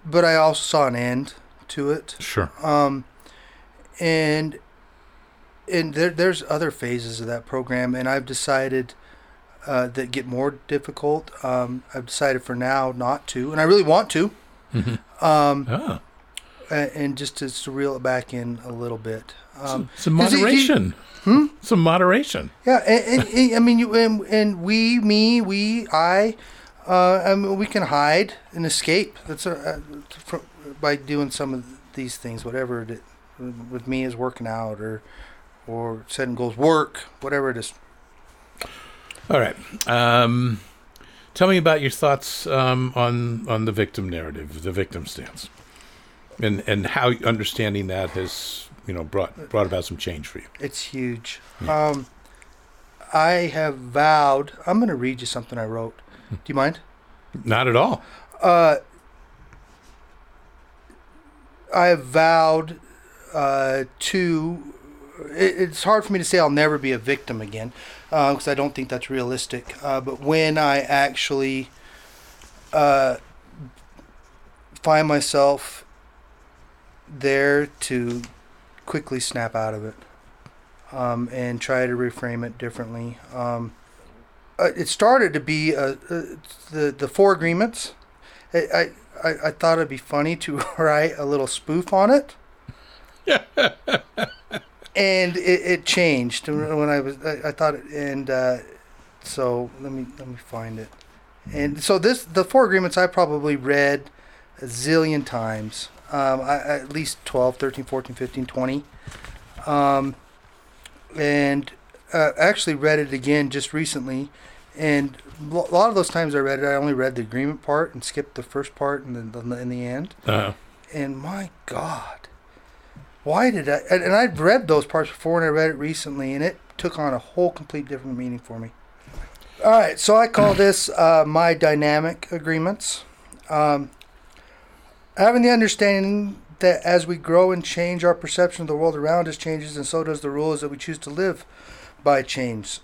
but I also saw an end to it. sure, Um, and and there, there's other phases of that program, and I've decided uh, that get more difficult. Um, I've decided for now not to, and I really want to. Mhm. Um, ah, a- and just to, to reel it back in a little bit. Um, some 'cause he- he- moderation, Hmm? some moderation. Yeah, and, and, and I mean, you and, and we, me, we, I, uh, I mean, we can hide and escape. That's a, uh, fr by doing some of these things, whatever it, with me is working out or or setting goals, work, whatever it is. All right. Um, tell me about your thoughts um, on on the victim narrative, the victim stance, and and how understanding that has you know brought brought about some change for you. It's huge. Um, I have vowed. I'm going to read you something I wrote. Do you mind? Not at all. I have vowed uh, to. It, it's hard for me to say I'll never be a victim again because I don't think that's realistic. Uh, but when I actually uh, find myself there to quickly snap out of it um, and try to reframe it differently. Um, uh, it started to be uh, uh, the the four agreements. I, I I thought it'd be funny to write a little spoof on it. and it, it changed when I was I, I thought it, and uh, so let me let me find it. And so this the four agreements I probably read a zillion times. Um, I, at least 12, 13, 14, 15, 20. Um, and uh, actually read it again just recently. And a lot of those times I read it, I only read the agreement part and skipped the first part and then the, in the end. Uh, And my God, why did I? And, and I'd read those parts before, and I read it recently, and it took on a whole complete different meaning for me. All right, so I call this uh, my dynamic agreements. Um, having the understanding that as we grow and change, our perception of the world around us changes, and so does the rules that we choose to live by change.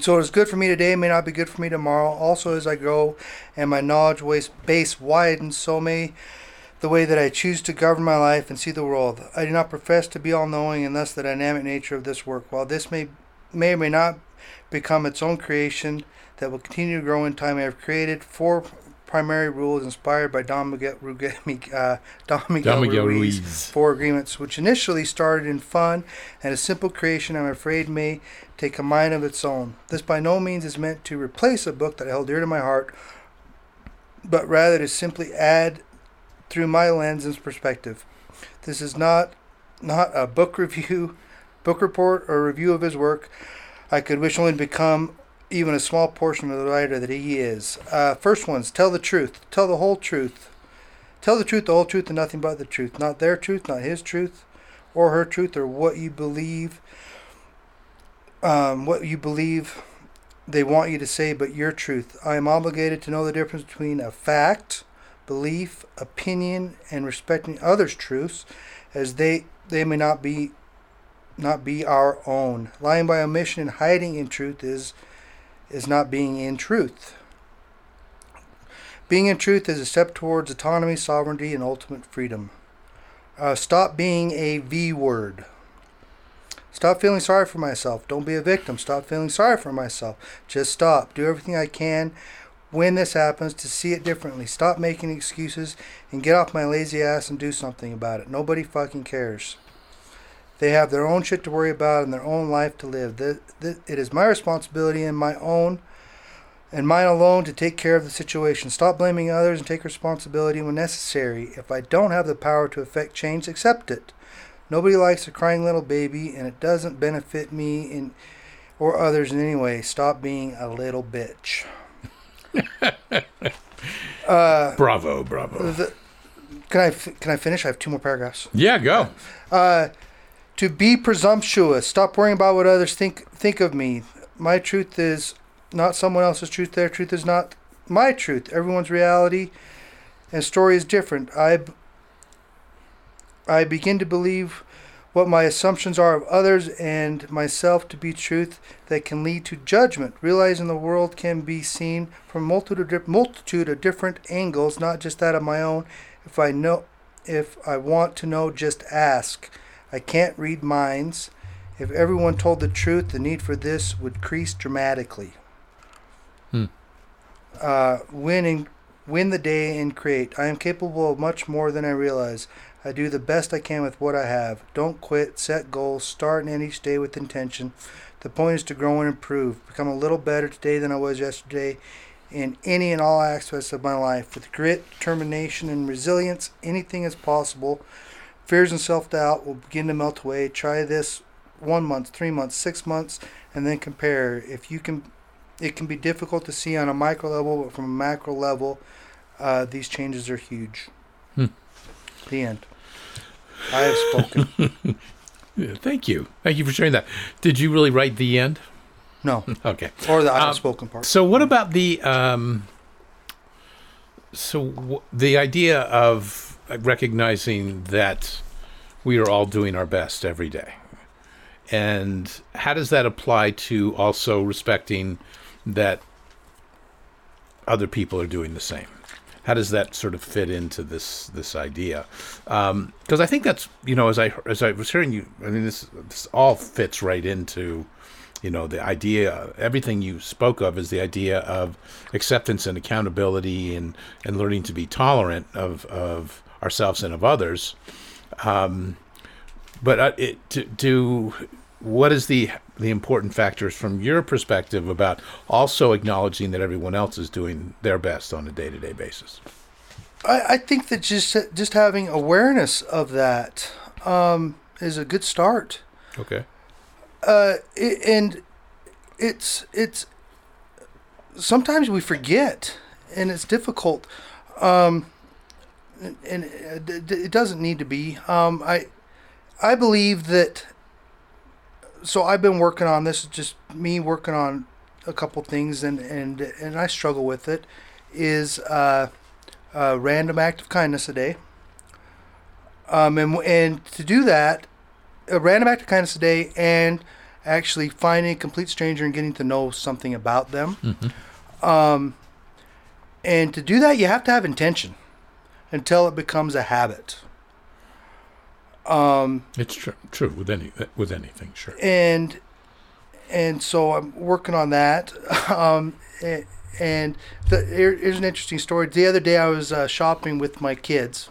So what is good for me today may not be good for me tomorrow. Also, as I grow and my knowledge base- widens, so may the way that I choose to govern my life and see the world. I do not profess to be all knowing and thus the dynamic nature of this work. While this may may or may not become its own creation that will continue to grow in time, I have created four primary rules inspired by Don Miguel, Ruge- uh, Don Miguel, Don Miguel Ruiz, Ruiz. Four agreements, which initially started in fun and a simple creation, I'm afraid may take a mind of its own. This by no means is meant to replace a book that I held dear to my heart, but rather to simply add through my lens and perspective. This is not not a book review, book report, or review of his work. I could wish only to become even a small portion of the writer that he is. Uh, first ones, tell the truth. Tell the whole truth. Tell the truth, the whole truth, and nothing but the truth. Not their truth, not his truth, or her truth, or what you believe. Um, what you believe they want you to say, but your truth. I am obligated to know the difference between a fact, belief, opinion, and respecting others' truths, as they they may not be not be our own. Lying by omission and hiding in truth is is not being in truth. Being in truth is a step towards autonomy, sovereignty, and ultimate freedom. Uh, stop being a V word. Stop feeling sorry for myself. Don't be a victim. Stop feeling sorry for myself. Just stop. Do everything I can when this happens to see it differently. Stop making excuses and get off my lazy ass and do something about it. Nobody fucking cares. They have their own shit to worry about and their own life to live. Th- th- It is my responsibility and my own and mine alone to take care of the situation. Stop blaming others and take responsibility when necessary. If I don't have the power to affect change, accept it. Nobody likes a crying little baby, and it doesn't benefit me in or others in any way. Stop being a little bitch. bravo, bravo. The, can I can I finish? I have two more paragraphs. Yeah, go. Uh, to be presumptuous. Stop worrying about what others think think of me. My truth is not someone else's truth. Their truth is not my truth. Everyone's reality and story is different. I I begin to believe what my assumptions are of others and myself to be truth that can lead to judgment. Realizing the world can be seen from multitude of, multitude of different angles, not just that of my own. If I know, if I want to know, just ask. I can't read minds. If everyone told the truth, the need for this would increase dramatically. Hmm. Uh, win and win the day and create. I am capable of much more than I realize. I do the best I can with what I have. Don't quit. Set goals. Start and end each day with intention. The point is to grow and improve. Become a little better today than I was yesterday in any and all aspects of my life. With grit, determination, and resilience, anything is possible. Fears and self doubt will begin to melt away. Try this one month, three months, six months, and then compare. If you can, it can be difficult to see on a micro level, but from a macro level, uh, these changes are huge. Hmm. The end. I have spoken. Yeah, thank you. Thank you for sharing that. Did you really write the end? no, Okay. or the I have Um, part. So, what about the um, so w- the idea of recognizing that we are all doing our best every day, and how does that apply to also respecting that other people are doing the same? How does that sort of fit into this this idea? Um, because I think that's you know as I as I was hearing you, I mean this this all fits right into you know the idea everything you spoke of is the idea of acceptance and accountability and and learning to be tolerant of of ourselves and of others um, but it, to, to what is the the important factors from your perspective about also acknowledging that everyone else is doing their best on a day-to-day basis I, I think that just just having awareness of that um, is a good start. okay uh, it, and it's it's sometimes we forget, and it's difficult. Um, and, it, doesn't need to be. Um, I I believe that. So I've been working on this. Just me working on a couple things, and and and I struggle with it. Is uh, a random act of kindness a day. Um, and and to do that, a random act of kindness a day, and actually finding a complete stranger and getting to know something about them. Um, and to do that, you have to have intention until it becomes a habit. Um, it's true true with any with anything sure and and so I'm working on that. Um, and the, here- here's an interesting story. The other day, I was uh, shopping with my kids,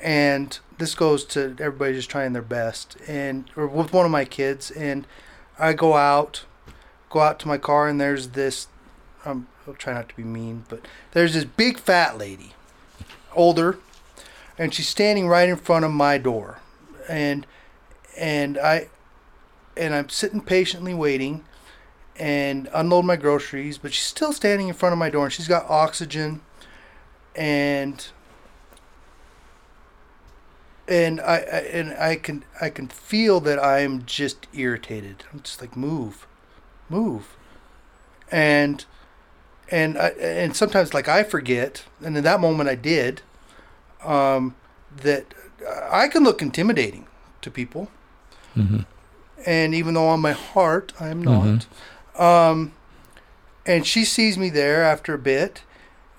and this goes to everybody just trying their best, and or with one of my kids, and I go out, go out to my car, and there's this. Um, I'll try not to be mean, but there's this big fat lady, older, and she's standing right in front of my door, and and I and I'm sitting patiently waiting and unload my groceries, but she's still standing in front of my door and she's got oxygen and and I, I and I can I can feel that I'm just irritated. I'm just like move, move, and and I, and sometimes like I forget, and in that moment I did, um, that I can look intimidating to people mm-hmm. and even though on my heart I am not. Um, and she sees me there after a bit,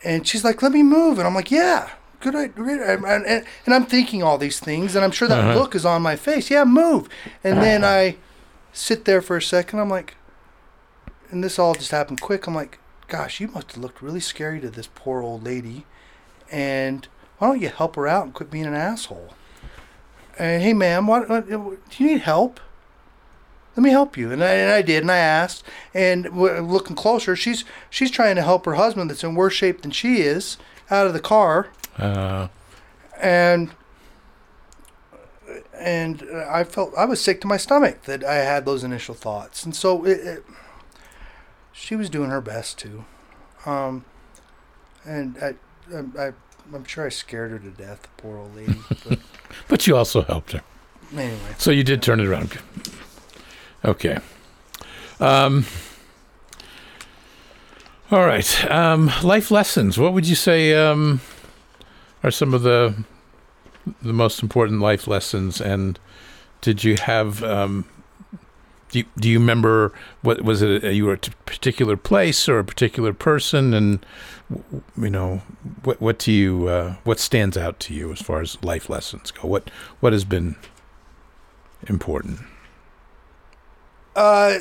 and she's like, "Let me move," and I'm like, "Yeah." Good, idea. And, and, and I'm thinking all these things, and I'm sure that Uh-huh. look is on my face. Yeah, move. And then I sit there for a second. I'm like, and this all just happened quick. I'm like, gosh, you must have looked really scary to this poor old lady. And why don't you help her out and quit being an asshole? And hey, ma'am, what, what do you need help? Let me help you. And I, and I did, and I asked. And looking closer, she's she's trying to help her husband that's in worse shape than she is out of the car. uh, And and I felt I was sick to my stomach that I had those initial thoughts. And so it, it she was doing her best too. Um, and I, I, I I'm sure I scared her to death, the poor old lady. But but you also helped her anyway, So you did turn it around. Okay. Um, all right. Um, life lessons. What would you say um, are some of the the most important life lessons? And did you have? Um, do you, do you remember what was it? You were at a particular place or a particular person, and you know what? What do you? Uh, what stands out to you as far as life lessons go? What What has been important? Uh,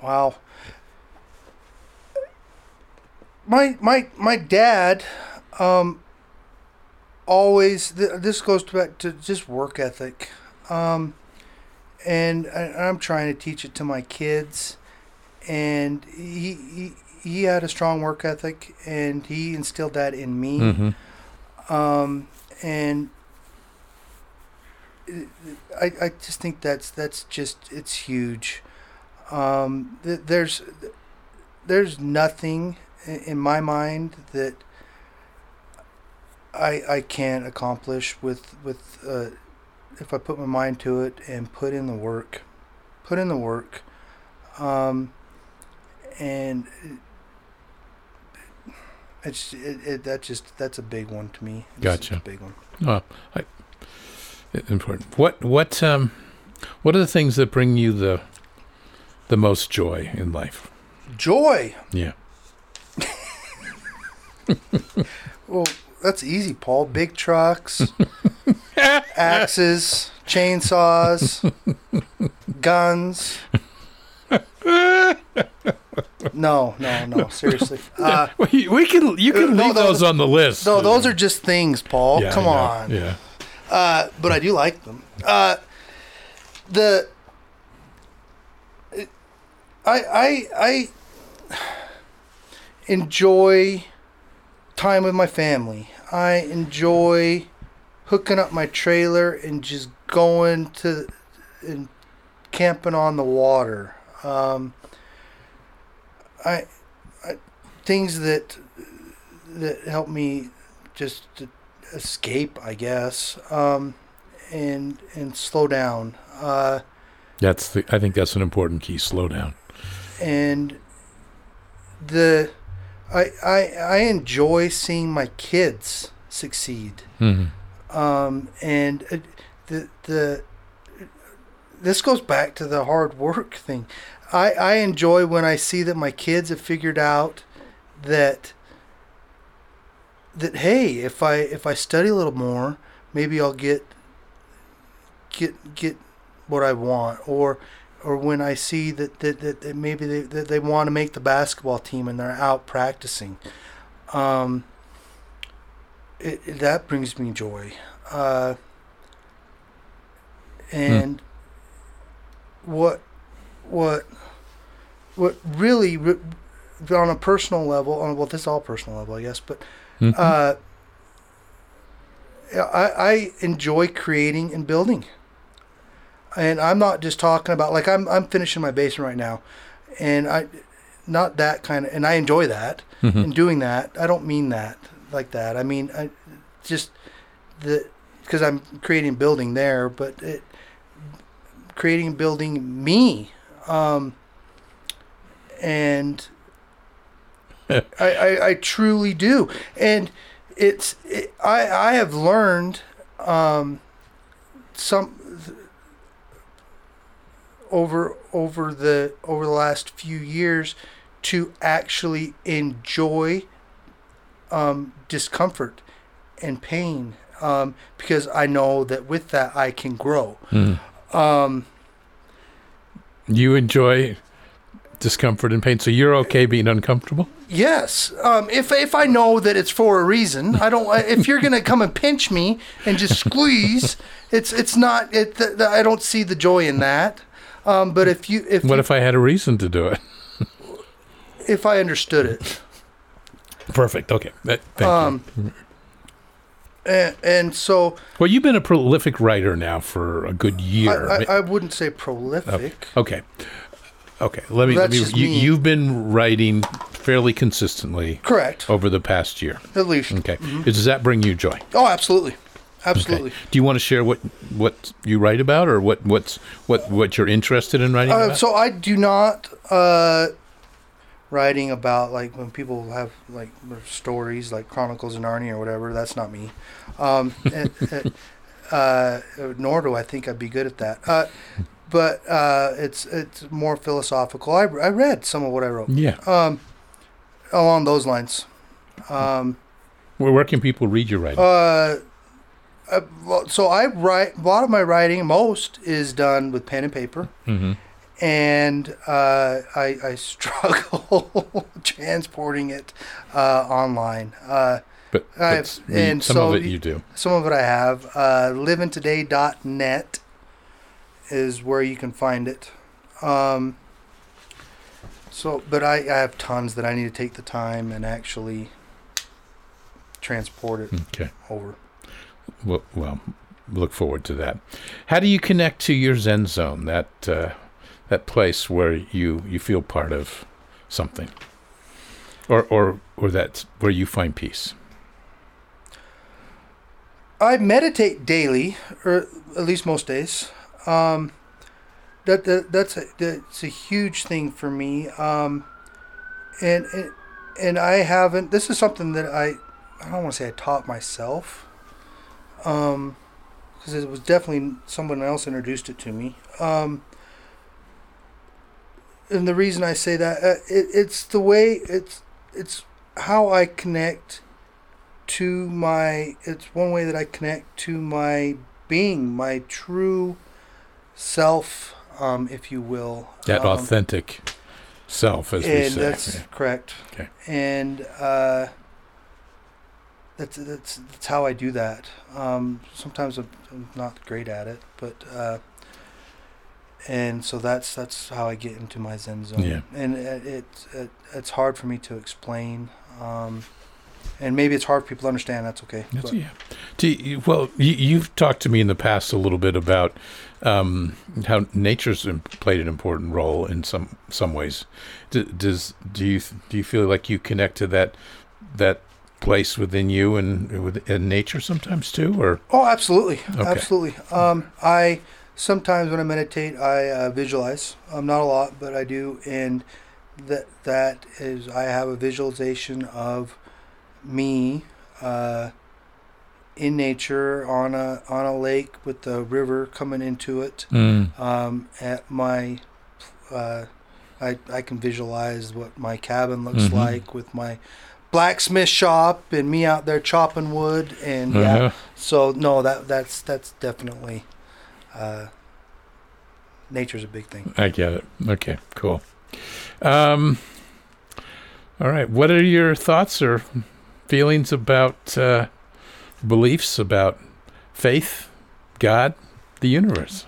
wow. My my my dad, um, always th- this goes back to just work ethic, um, and I, I'm trying to teach it to my kids, and he he he had a strong work ethic, and he instilled that in me Mm-hmm. um, and I, I just think that's that's just it's huge. Um, th- there's there's nothing in my mind that I I can't accomplish with with uh, if I put my mind to it and put in the work, put in the work, um, and It's it, it that just that's a big one to me. It's Gotcha. a big one. Oh, I, important. What what um, what are the things that bring you the the most joy in life? Joy. Yeah. Well, that's easy, Paul. Big trucks, axes, chainsaws, guns. No, no, no. Seriously. Uh, we, we can you can no, leave those- those on the list. no, those are just things, Paul. Yeah, Come know. on. Yeah. Uh, but I do like them. Uh, the I I I enjoy time with my family. I enjoy hooking up my trailer and just going to and camping on the water. Um, I, I things that that help me just to escape, I guess, um, and and slow down. Uh, That's the. I think that's an important key. Slow down. and the I, I I enjoy seeing my kids succeed. Mm-hmm. Um, and uh, the the this goes back to the hard work thing. I I enjoy when I see that my kids have figured out that that hey, if I if I study a little more, maybe I'll get get get what I want or or when I see that that, that, that maybe they that they want to make the basketball team and they're out practicing. Um, it, it- that brings me joy. Uh, and what what what really re- on a personal level on well this is all personal level I guess but Mhm. uh, I, I enjoy creating and building and I'm not just talking about like I'm I'm finishing my basement right now and I not that kind of and I enjoy that Mhm. in doing that. I don't mean that like that. I mean, I just the because I'm creating building there, but it, creating building me, um, and I, I I truly do, and it's it, I I have learned um, some over over the over the last few years to actually enjoy um, discomfort and pain um, because I know that with that I can grow. Mhm. Um, You enjoy discomfort and pain, so you're okay being uncomfortable. yes, um, if if I know that it's for a reason, I don't. If you're gonna come and pinch me and just squeeze, it's it's not. It, th- th- I don't see the joy in that. Um, but if you if What you- if I had a reason to do it? if I understood it. Perfect. Okay. Thank Um, you. And, and so Well, you've been a prolific writer now for a good year. I, I wouldn't say prolific. okay. Okay. Let me. Let me you, you've been writing fairly consistently Correct. over the past year. At least. Okay. Does that bring you joy? Oh, absolutely. Absolutely. Okay. Do you want to share what what you write about, or what what's what what you're interested in writing Uh, about? so I do not uh, writing about like when people have like stories like Chronicles of Narnia or whatever. That's not me. Um, and, and, uh, nor do I think I'd be good at that. Uh, but uh, it's it's more philosophical. I, I read some of what I wrote yeah. um, along those lines. Um, Where, where can people read your writing? Uh, uh, so I write a lot of my writing. Most is done with pen and paper, hmm and uh, I, I struggle transporting it uh, online. Uh, But, but the- and some so of it you do. some of it I have. Uh, livingtoday.net is where you can find it. Um, so, but I, I have tons that I need to take the time and actually transport it Okay. over. Well, well, look forward to that. How do you connect to your Zen zone? That uh, that place where you you feel part of something, or or or that's where you find peace. I meditate daily, or at least most days. Um, that, that that's a that's a huge thing for me. Um, and and and I haven't. This is something that I I don't want to say I taught myself, um, because it was definitely someone else introduced it to me. Um, and the reason I say that uh, it, it's the way it's it's how I connect to my. It's one way that I connect to my being, my true self, um, if you will. That Um, authentic self, as we and say. that's Yeah. correct. Okay. And uh, that's that's that's how I do that. Um, sometimes I'm, I'm not great at it, but uh, and so that's that's how I get into my Zen zone. Yeah. And it, it, it it's hard for me to explain. Um, and maybe it's hard for people to understand. That's okay. That's, yeah. You, well, you, you've talked to me in the past a little bit about um, how nature's played an important role in some some ways. D- does do you do you feel like you connect to that that place within you and with in nature sometimes too, or Oh, absolutely, Okay. absolutely. Um, I sometimes when I meditate, I uh, visualize. Um, not a lot, but I do, and that that is I have a visualization of me uh, in nature on a on a lake with the river coming into it. Um, at my, uh, I I can visualize what my cabin looks Mhm. like with my blacksmith shop and me out there chopping wood and yeah. Uh-huh. So no, that that's that's definitely uh, nature's a big thing. I get it. Okay, cool. Um, all right. What are your thoughts or feelings about uh, beliefs about faith, God, the universe?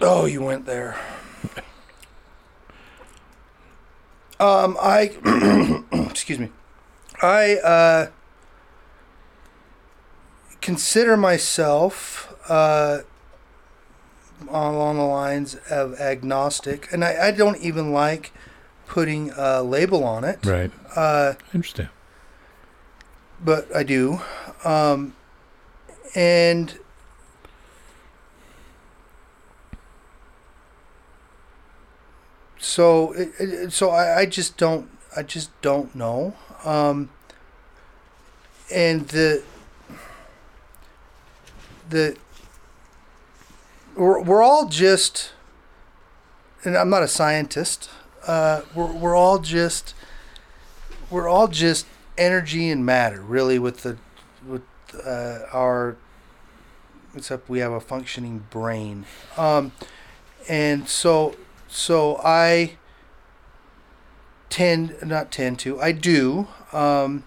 Oh, you went there. Um, I excuse me. I uh, consider myself uh, along the lines of agnostic, and I, I don't even like putting a label on it. Right. Uh, Interesting. but I do. Um, and so, it, it, so I, I just don't, I just don't know. Um, and the, the, we're, we're all just, and I'm not a scientist. Uh, we're, we're all just, we're all just energy and matter really with the with uh, our except we have a functioning brain um, and so so i tend not tend to i do um,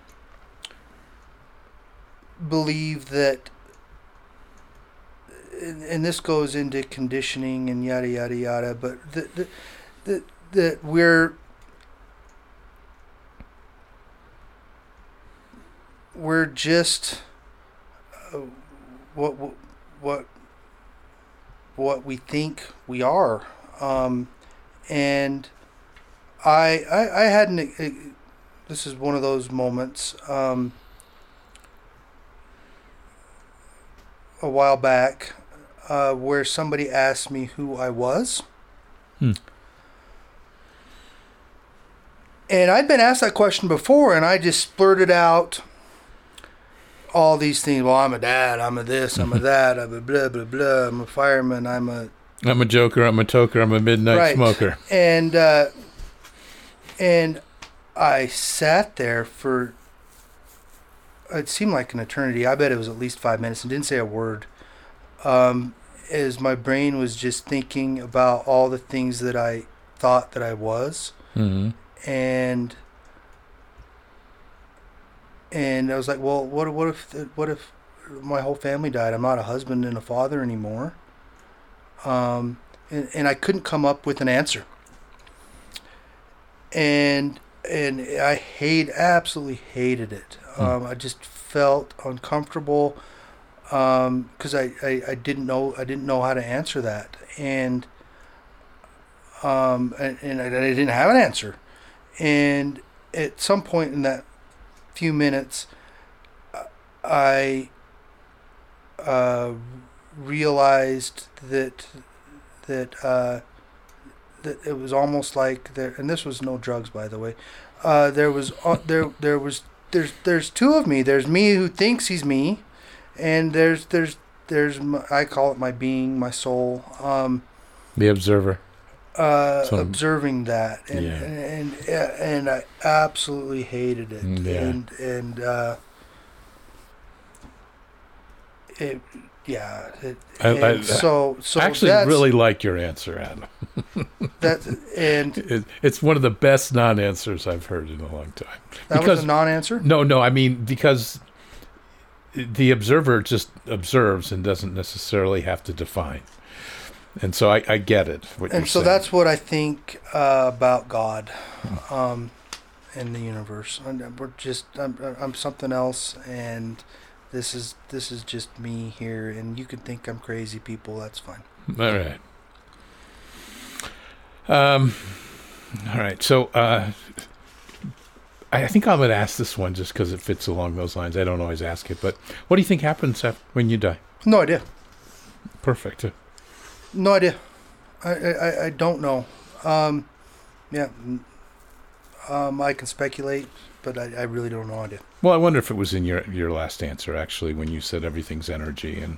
believe that and, and this goes into conditioning and yada yada yada but that that, that we're we're just uh, what what what we think we are. Um, and I, I I had an uh, this is one of those moments um, a while back uh, where somebody asked me who I was Hmm. and I'd been asked that question before and I just splurted out all these things. Well, I'm a dad. I'm a this. I'm a that. I'm a blah blah blah. I'm a fireman. I'm a I'm a joker. I'm a toker. I'm a midnight Right. smoker. and uh, and I sat there for it seemed like an eternity. I bet it was at least five minutes and didn't say a word. Um, as my brain was just thinking about all the things that I thought that I was, hmm and and I was like, well, what what if what if my whole family died? I'm not a husband and a father anymore. Um, and, and I couldn't come up with an answer. And and I hate absolutely hated it. Hmm. Um, I just felt uncomfortable because I, I, I didn't know I didn't know how to answer that and um and, and I, I didn't have an answer and at some point in that few minutes I uh, realized that that uh, that it was almost like there, and this was no drugs, by the way. Uh, there was uh, there there was there's there's two of me. There's me who thinks he's me, and there's there's there's my, I call it my being, my soul. Um, The observer. uh, So- observing that, and Yeah. and and, and I absolutely hated it, Mm, yeah. and and uh, it, yeah. It, I- I- so so I actually really like your answer, Adam. that and It, it's one of the best non-answers I've heard in a long time. that because was a non-answer. no, no, I mean because the observer just observes and doesn't necessarily have to define. And so I, I get it. What And so saying. that's what I think uh, about God, um, and the universe. And we're just I'm, I'm something else, and this is this is just me here. And you can think I'm crazy, people. That's fine. All right. Um, all right. So uh, I I think I'm going to ask this one just because it fits along those lines. I don't always ask it, but what do you think happens when you die? No idea. Perfect. No idea. I I, I- don't know. Um, yeah. Um, I can speculate, but I, I really don't know idea. Well, I wonder if it was in your your last answer actually when you said everything's energy and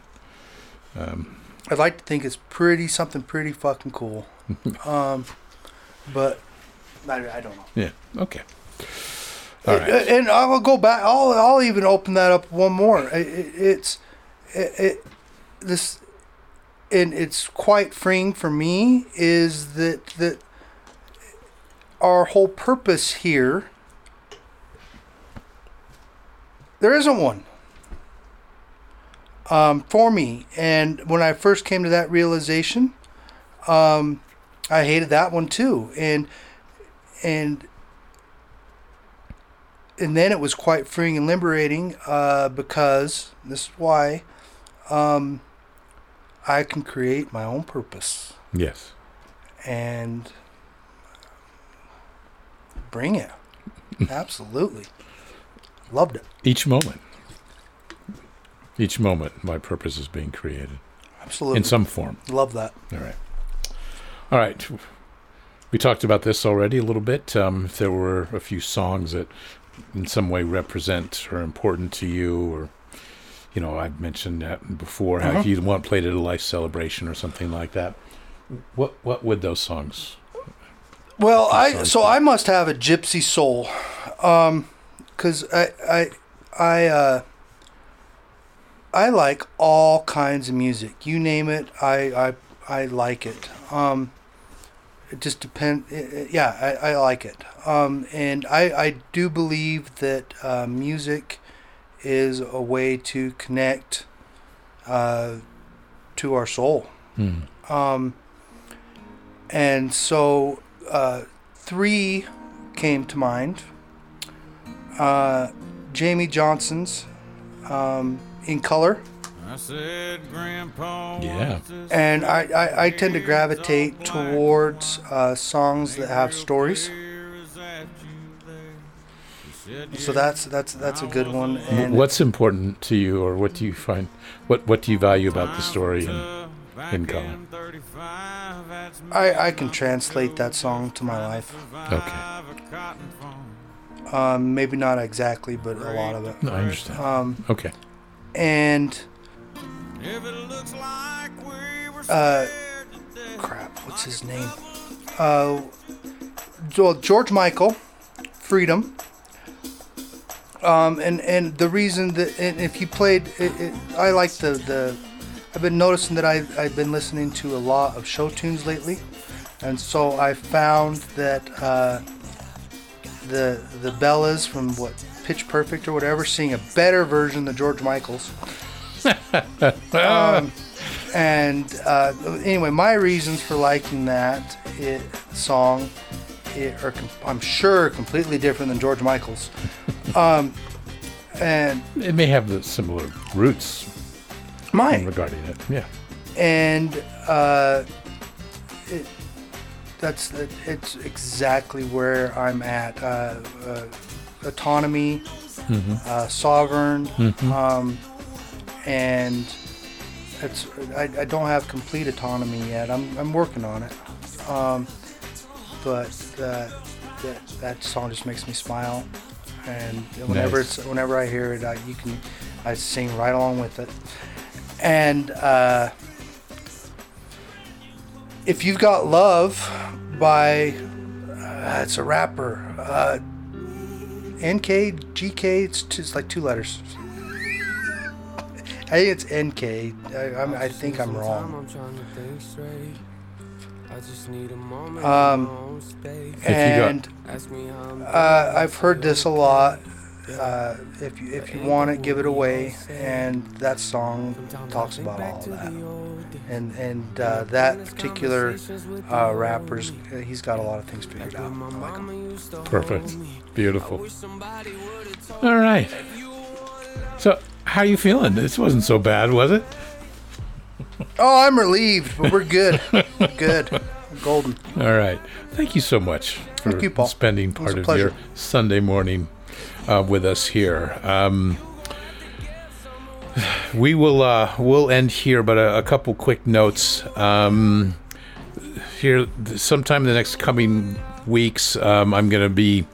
um, I'd like to think it's pretty something pretty fucking cool. um, but I, I don't know. yeah. Okay. Right. And- And I will go back. I'll I'll even open that up one more. It, it, it's it, it this and it's quite freeing for me is that that our whole purpose here there isn't one um, for me and when i first came to that realization um, i hated that one too and and and then it was quite freeing and liberating uh, because this is why um, I can create my own purpose Yes. and bring it. Absolutely. Loved it. Each moment. Each moment, my purpose is being created Absolutely. in some form. Love that. All right. All right. We talked about this already a little bit. Um, there were a few songs that in some way represent or important to you, or, you know, I've mentioned that before, how Uh-huh. if you want played at a life celebration or something like that, what what would those songs? Well, I so. I must have a gypsy soul, um, because I I I uh, I like all kinds of music. You name it, I I I like it. Um, it just depend. Yeah, I, I like it. Um, and I I do believe that uh, music is a way to connect uh, to our soul. Hmm. Um, and so uh, three came to mind. Uh, Jamey Johnson's um, In Color. I said, Grandpa. Yeah. And I, I, I tend to gravitate towards uh, songs that have stories. clear, is that you there? He said, So that's that's that's a good one. And What's important to you, or what do you find? What what do you value about the story? And in color. I, I can translate that song to my life. Okay. Um, maybe not exactly, but a lot of it. no, I understand. Um, Okay. and Uh, scared to death, crap, what's his name? Uh, well, George Michael, Freedom. Um, and and the reason that and if you played, it, it, I like the the. I've been noticing that I I've been listening to a lot of show tunes lately, and so I found that uh, the the Bellas from what Pitch Perfect or whatever sing a better version than George Michael's. um, and uh, anyway, my reasons for liking that it, song it, are I'm sure completely different than George Michael's. Um, and It may have the similar roots mine. regarding it. Yeah. and uh, it, that's it's exactly where I'm at. Uh, uh, autonomy, uh, sovereign, um, and it's I, I don't have complete autonomy yet. I'm I'm working on it. Um, but uh, that that song just makes me smile, and whenever Nice. it's whenever I hear it, I, you can I sing right along with it, and. Uh, if you've got love by uh, it's a rapper uh, nk gk it's, t- it's like two letters i think it's nk i, I'm, I think i'm wrong. Um, If you got- and uh, i've heard this a lot. Uh, if you if you want it give it away and that song talks about all of that. and and uh, that particular uh, rapper's uh, he's got a lot of things figured out. Like. Perfect. Beautiful. All right. So, how you feeling? This wasn't so bad, was it? Oh, I'm relieved, but we're good. good. Golden. All right. Thank you so much for Thank you, Paul. spending part of pleasure. your Sunday morning uh, with us here. Um, we will uh, we'll end here, but a, a couple quick notes. Um, here, sometime in the next coming weeks, um, I'm going to be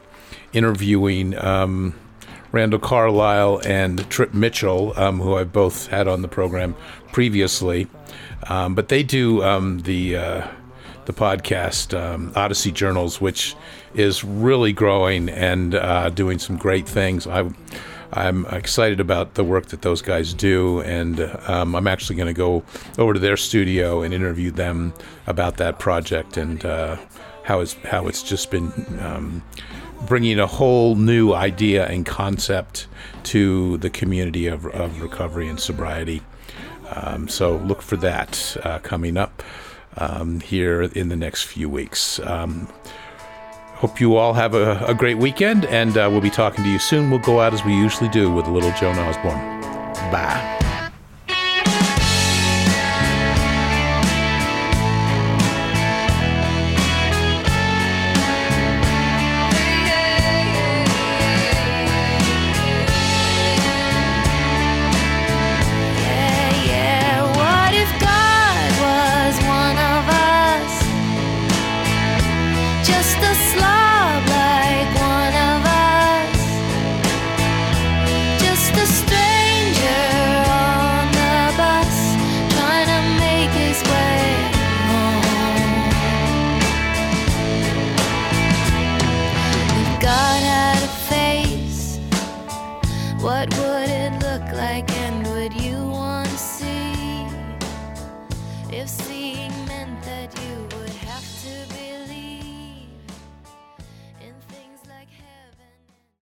interviewing um, Randall Carlisle and Trip Mitchell, um, who I've both had on the program previously. Um, but they do um, the uh, the podcast um, Odyssey Journals, which is really growing and uh, doing some great things. I, I'm excited about the work that those guys do, and um, I'm actually going to go over to their studio and interview them about that project and uh, how it's how it's just been um, bringing a whole new idea and concept to the community of, of recovery and sobriety. Um, so look for that uh, coming up um, here in the next few weeks. Um, hope you all have a, a great weekend, and uh, we'll be talking to you soon. We'll go out as we usually do with a little Joan Osborne. Bye.